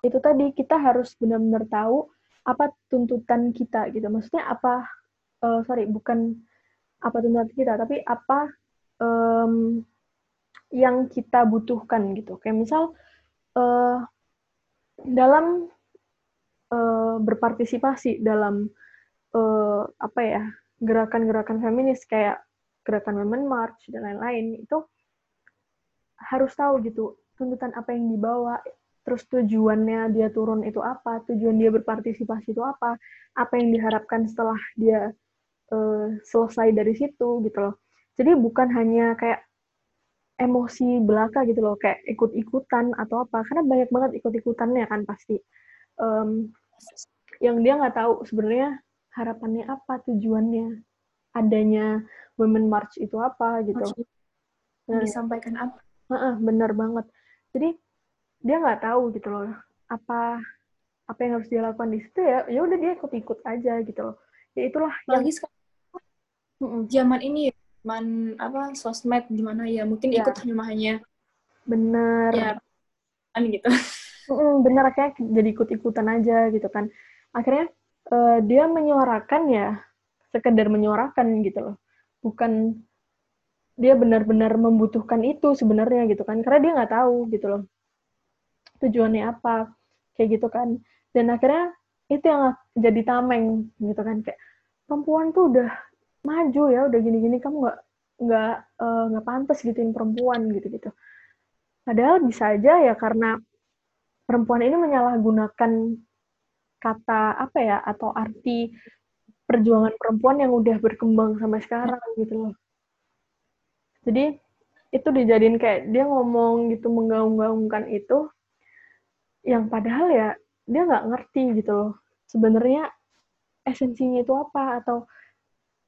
S2: itu tadi kita harus benar-benar tahu apa tuntutan kita gitu maksudnya apa uh, sorry bukan apa tuntutan kita? Tapi apa um, yang kita butuhkan gitu? Kayak misal uh, dalam uh, berpartisipasi dalam uh, apa ya gerakan-gerakan feminis kayak gerakan Women March dan lain-lain itu harus tahu gitu tuntutan apa yang dibawa terus tujuannya dia turun itu apa, tujuan dia berpartisipasi itu apa, apa yang diharapkan setelah dia uh, selesai dari situ gitu loh. Jadi bukan hanya kayak emosi belaka gitu loh, kayak ikut-ikutan atau apa, karena banyak banget ikut-ikutannya kan pasti. Um, yang dia nggak tahu sebenarnya harapannya apa, tujuannya, adanya Women March itu apa gitu.
S1: Nah, disampaikan apa?
S2: Uh, uh, bener banget. Jadi dia nggak tahu gitu loh apa apa yang harus dia lakukan di situ ya ya udah dia ikut-ikut aja gitu loh ya itulah
S1: lagi yang... sekarang zaman ini ya zaman apa sosmed gimana ya mungkin ya. ikut hanya hanya
S2: bener.
S1: Ya kan gitu. <laughs>
S2: Bener kayak jadi ikut-ikutan aja gitu kan. Akhirnya uh, dia menyuarakan ya sekedar menyuarakan gitu loh. Bukan dia benar-benar membutuhkan itu sebenarnya gitu kan karena dia nggak tahu gitu loh tujuannya apa kayak gitu kan. Dan akhirnya itu yang jadi tameng gitu kan kayak perempuan tuh udah maju ya udah gini-gini kamu nggak nggak eh, nggak uh, pantas gituin perempuan gitu gitu padahal bisa aja ya karena perempuan ini menyalahgunakan kata apa ya atau arti perjuangan perempuan yang udah berkembang sampai sekarang gitu loh. Jadi itu dijadiin kayak dia ngomong gitu menggaung-gaungkan itu yang padahal ya dia nggak ngerti gitu loh. Sebenarnya esensinya itu apa atau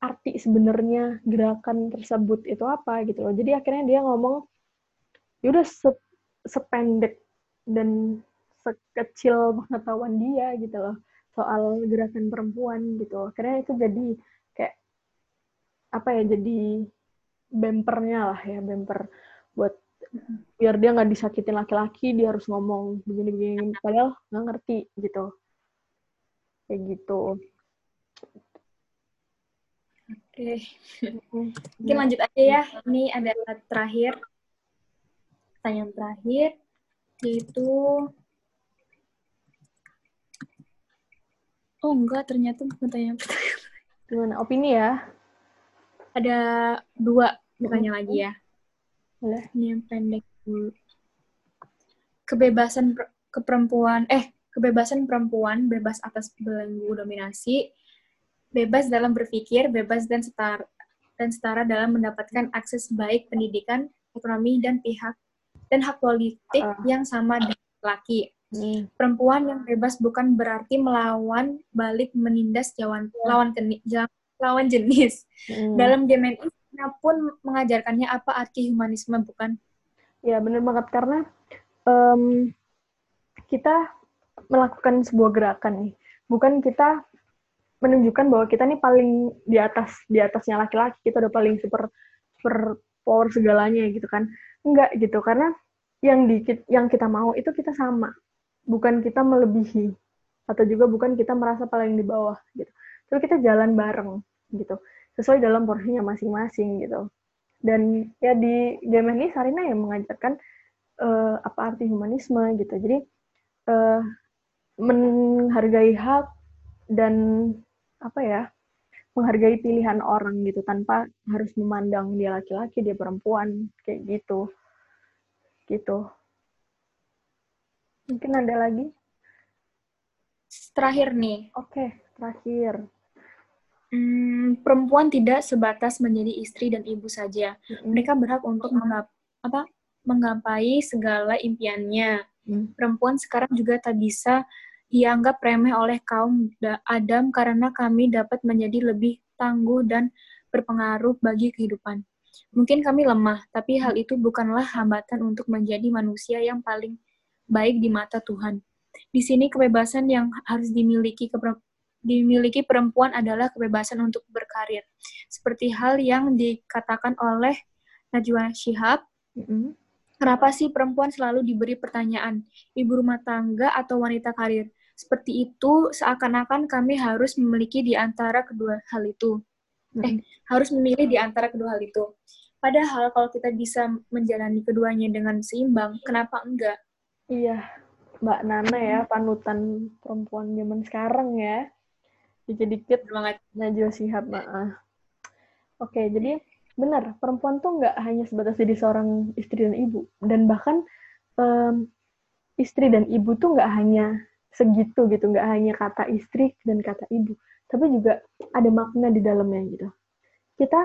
S2: arti sebenarnya gerakan tersebut itu apa gitu loh. Jadi akhirnya dia ngomong ya udah se sependek dan sekecil pengetahuan dia gitu loh soal gerakan perempuan gitu. Karena itu jadi kayak apa ya jadi bempernya lah ya bemper buat biar dia nggak disakitin laki-laki dia harus ngomong begini-begini padahal nggak ngerti gitu. Kayak gitu
S1: oke. Mungkin lanjut aja ya. Ini ada terakhir. Pertanyaan terakhir. Yaitu oh enggak ternyata bukan pertanyaan
S2: gimana? Opini ya?
S1: Ada dua bukannya lagi ya? Boleh. Ini yang pendek dulu. Kebebasan keperempuan eh kebebasan perempuan bebas atas belenggu dominasi bebas dalam berpikir bebas dan setara dan setara dalam mendapatkan akses baik pendidikan ekonomi dan pihak dan hak politik uh. yang sama dengan laki Hmm. Perempuan yang bebas bukan berarti melawan balik menindas jawan, ya. lawan lawan jenis. Hmm. Dalam GMNI pun mengajarkannya apa arti humanisme bukan?
S2: Ya benar banget karena um, kita melakukan sebuah gerakan nih, bukan kita menunjukkan bahwa kita nih paling di atas di atasnya laki-laki kita udah paling super super power segalanya gitu kan enggak gitu karena yang di yang kita mau itu kita sama bukan kita melebihi atau juga bukan kita merasa paling di bawah gitu. Tapi kita jalan bareng gitu, sesuai dalam porsinya masing-masing gitu. Dan ya di game ini Sarina yang mengajarkan uh, apa arti humanisme gitu. Jadi uh, menghargai hak dan apa ya menghargai pilihan orang gitu tanpa harus memandang dia laki-laki dia perempuan kayak gitu gitu Mungkin ada lagi?
S1: Terakhir nih.
S2: Oke, okay, terakhir.
S1: Hmm, perempuan tidak sebatas menjadi istri dan ibu saja. Mm-hmm. Mereka berhak untuk menggap apa menggapai segala impiannya. Mm. Perempuan sekarang juga tak bisa dianggap remeh oleh kaum Adam karena kami dapat menjadi lebih tangguh dan berpengaruh bagi kehidupan. Mungkin kami lemah, tapi hal itu bukanlah hambatan untuk menjadi manusia yang paling baik di mata Tuhan. Di sini kebebasan yang harus dimiliki dimiliki perempuan adalah kebebasan untuk berkarir. Seperti hal yang dikatakan oleh Najwa Shihab, mm-hmm. Kenapa sih perempuan selalu diberi pertanyaan, ibu rumah tangga atau wanita karir? Seperti itu seakan-akan kami harus memiliki di antara kedua hal itu. Eh, harus memilih di antara kedua hal itu. Padahal kalau kita bisa menjalani keduanya dengan seimbang, kenapa enggak?
S2: Iya, Mbak Nana ya, panutan perempuan zaman sekarang ya. Dikit-dikit
S1: banget.
S2: Najwa Shihab, maaf. Oke, jadi benar, perempuan tuh nggak hanya sebatas jadi seorang istri dan ibu. Dan bahkan um, istri dan ibu tuh nggak hanya segitu gitu, nggak hanya kata istri dan kata ibu. Tapi juga ada makna di dalamnya gitu. Kita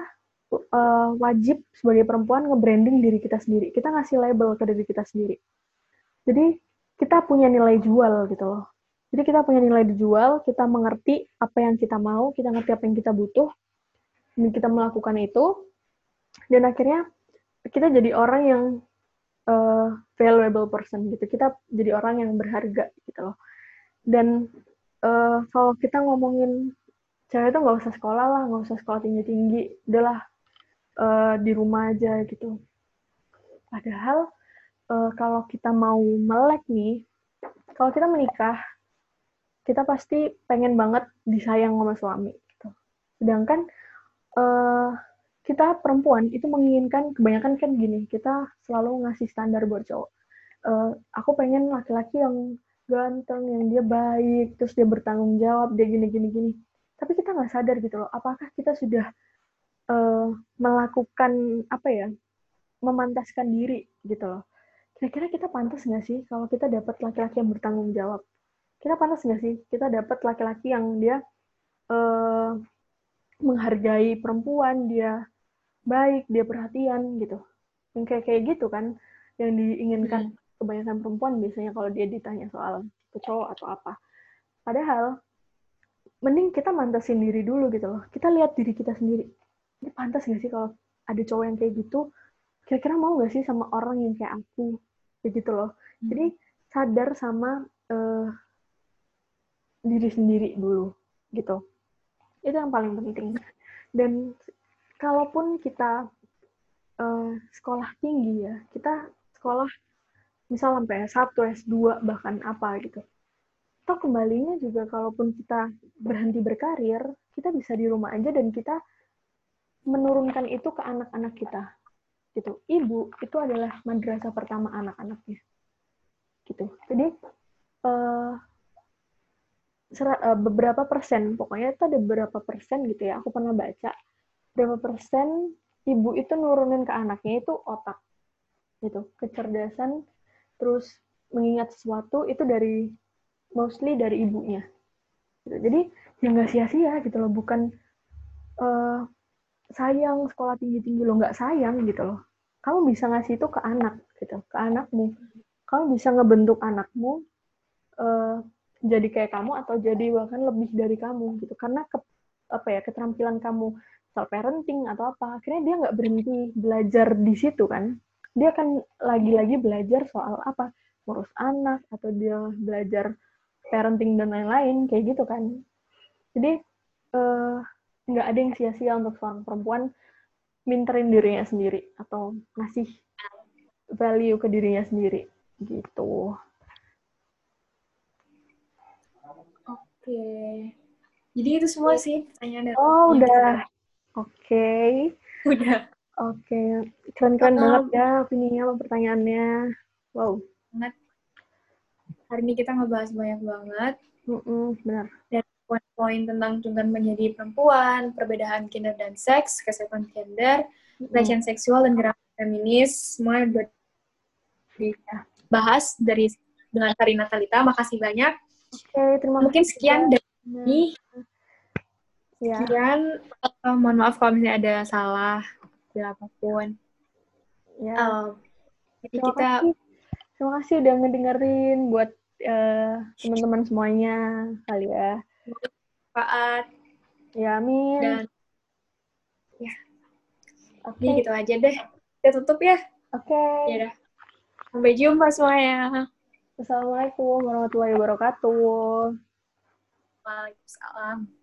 S2: uh, wajib sebagai perempuan nge-branding diri kita sendiri. Kita ngasih label ke diri kita sendiri jadi kita punya nilai jual gitu loh. Jadi kita punya nilai dijual, kita mengerti apa yang kita mau, kita ngerti apa yang kita butuh, dan kita melakukan itu, dan akhirnya kita jadi orang yang uh, valuable person gitu. Kita jadi orang yang berharga gitu loh. Dan uh, kalau kita ngomongin cewek itu nggak usah sekolah lah, nggak usah sekolah tinggi-tinggi, udahlah uh, di rumah aja gitu. Padahal uh, kalau kita mau melek nih, kalau kita menikah, kita pasti pengen banget disayang sama suami. Gitu. Sedangkan uh, kita perempuan itu menginginkan kebanyakan kan gini, kita selalu ngasih standar buat cowok. Uh, aku pengen laki-laki yang ganteng, yang dia baik, terus dia bertanggung jawab, dia gini gini gini. Tapi kita nggak sadar gitu loh, apakah kita sudah uh, melakukan apa ya, memantaskan diri gitu loh kira-kira kita pantas nggak sih kalau kita dapat laki-laki yang bertanggung jawab? Kita pantas nggak sih kita dapat laki-laki yang dia uh, menghargai perempuan, dia baik, dia perhatian gitu. Yang kayak kayak gitu kan, yang diinginkan hmm. kebanyakan perempuan biasanya kalau dia ditanya soal cowok atau apa. Padahal mending kita mantasin diri dulu gitu loh. Kita lihat diri kita sendiri. Ini pantas nggak sih kalau ada cowok yang kayak gitu? Kira-kira mau nggak sih sama orang yang kayak aku? kayak gitu loh. Hmm. Jadi sadar sama uh, diri sendiri dulu gitu itu yang paling penting dan kalaupun kita uh, sekolah tinggi ya kita sekolah misal sampai S1, S2 bahkan apa gitu. Toh kembalinya juga kalaupun kita berhenti berkarir kita bisa di rumah aja dan kita menurunkan itu ke anak-anak kita. Gitu. Ibu itu adalah madrasah pertama anak-anaknya. Gitu. Jadi uh, beberapa persen pokoknya itu ada beberapa persen gitu ya aku pernah baca berapa persen ibu itu nurunin ke anaknya itu otak gitu. Kecerdasan terus mengingat sesuatu itu dari mostly dari ibunya. Gitu. jadi ya nggak sia-sia gitu loh bukan uh, sayang sekolah tinggi-tinggi lo nggak sayang gitu loh. Kamu bisa ngasih itu ke anak gitu ke anakmu. Kamu bisa ngebentuk anakmu uh, jadi kayak kamu atau jadi bahkan lebih dari kamu gitu. Karena ke, apa ya keterampilan kamu soal parenting atau apa akhirnya dia nggak berhenti belajar di situ kan dia akan lagi-lagi belajar soal apa ngurus anak atau dia belajar parenting dan lain-lain kayak gitu kan jadi eh, nggak uh, ada yang sia-sia untuk seorang perempuan minterin dirinya sendiri atau ngasih value ke dirinya sendiri gitu.
S1: Oke. Jadi itu semua sih pertanyaan
S2: Oh, udah. Oke. Okay.
S1: Udah.
S2: Oke. Okay. Keren-keren uh, banget ya opininya pertanyaannya. Wow.
S1: Banget. Hari ini kita ngebahas banyak banget.
S2: Mm -mm, benar.
S1: Dan poin-poin tentang tunggal menjadi perempuan, perbedaan gender dan seks, kesehatan gender, mm pelecehan seksual dan gerakan feminis, semua udah dibahas dari dengan Karina Talita. Makasih banyak.
S2: Oke, okay, terima kasih.
S1: Mungkin sekian dari ya. Sekian, uh, mohon maaf kalau misalnya ada salah, bila apa pun.
S2: Ya. Uh, jadi terima kita kasih. Terima kasih udah ngedengerin buat uh, teman-teman semuanya kali ya.
S1: Manfaat.
S2: Ya, amin. Dan
S1: ya. Oke, okay. gitu aja deh. Kita tutup ya.
S2: Oke. Okay.
S1: Ya. Sampai jumpa semuanya.
S2: Assalamualaikum warahmatullahi wabarakatuh.
S1: Waalaikumsalam.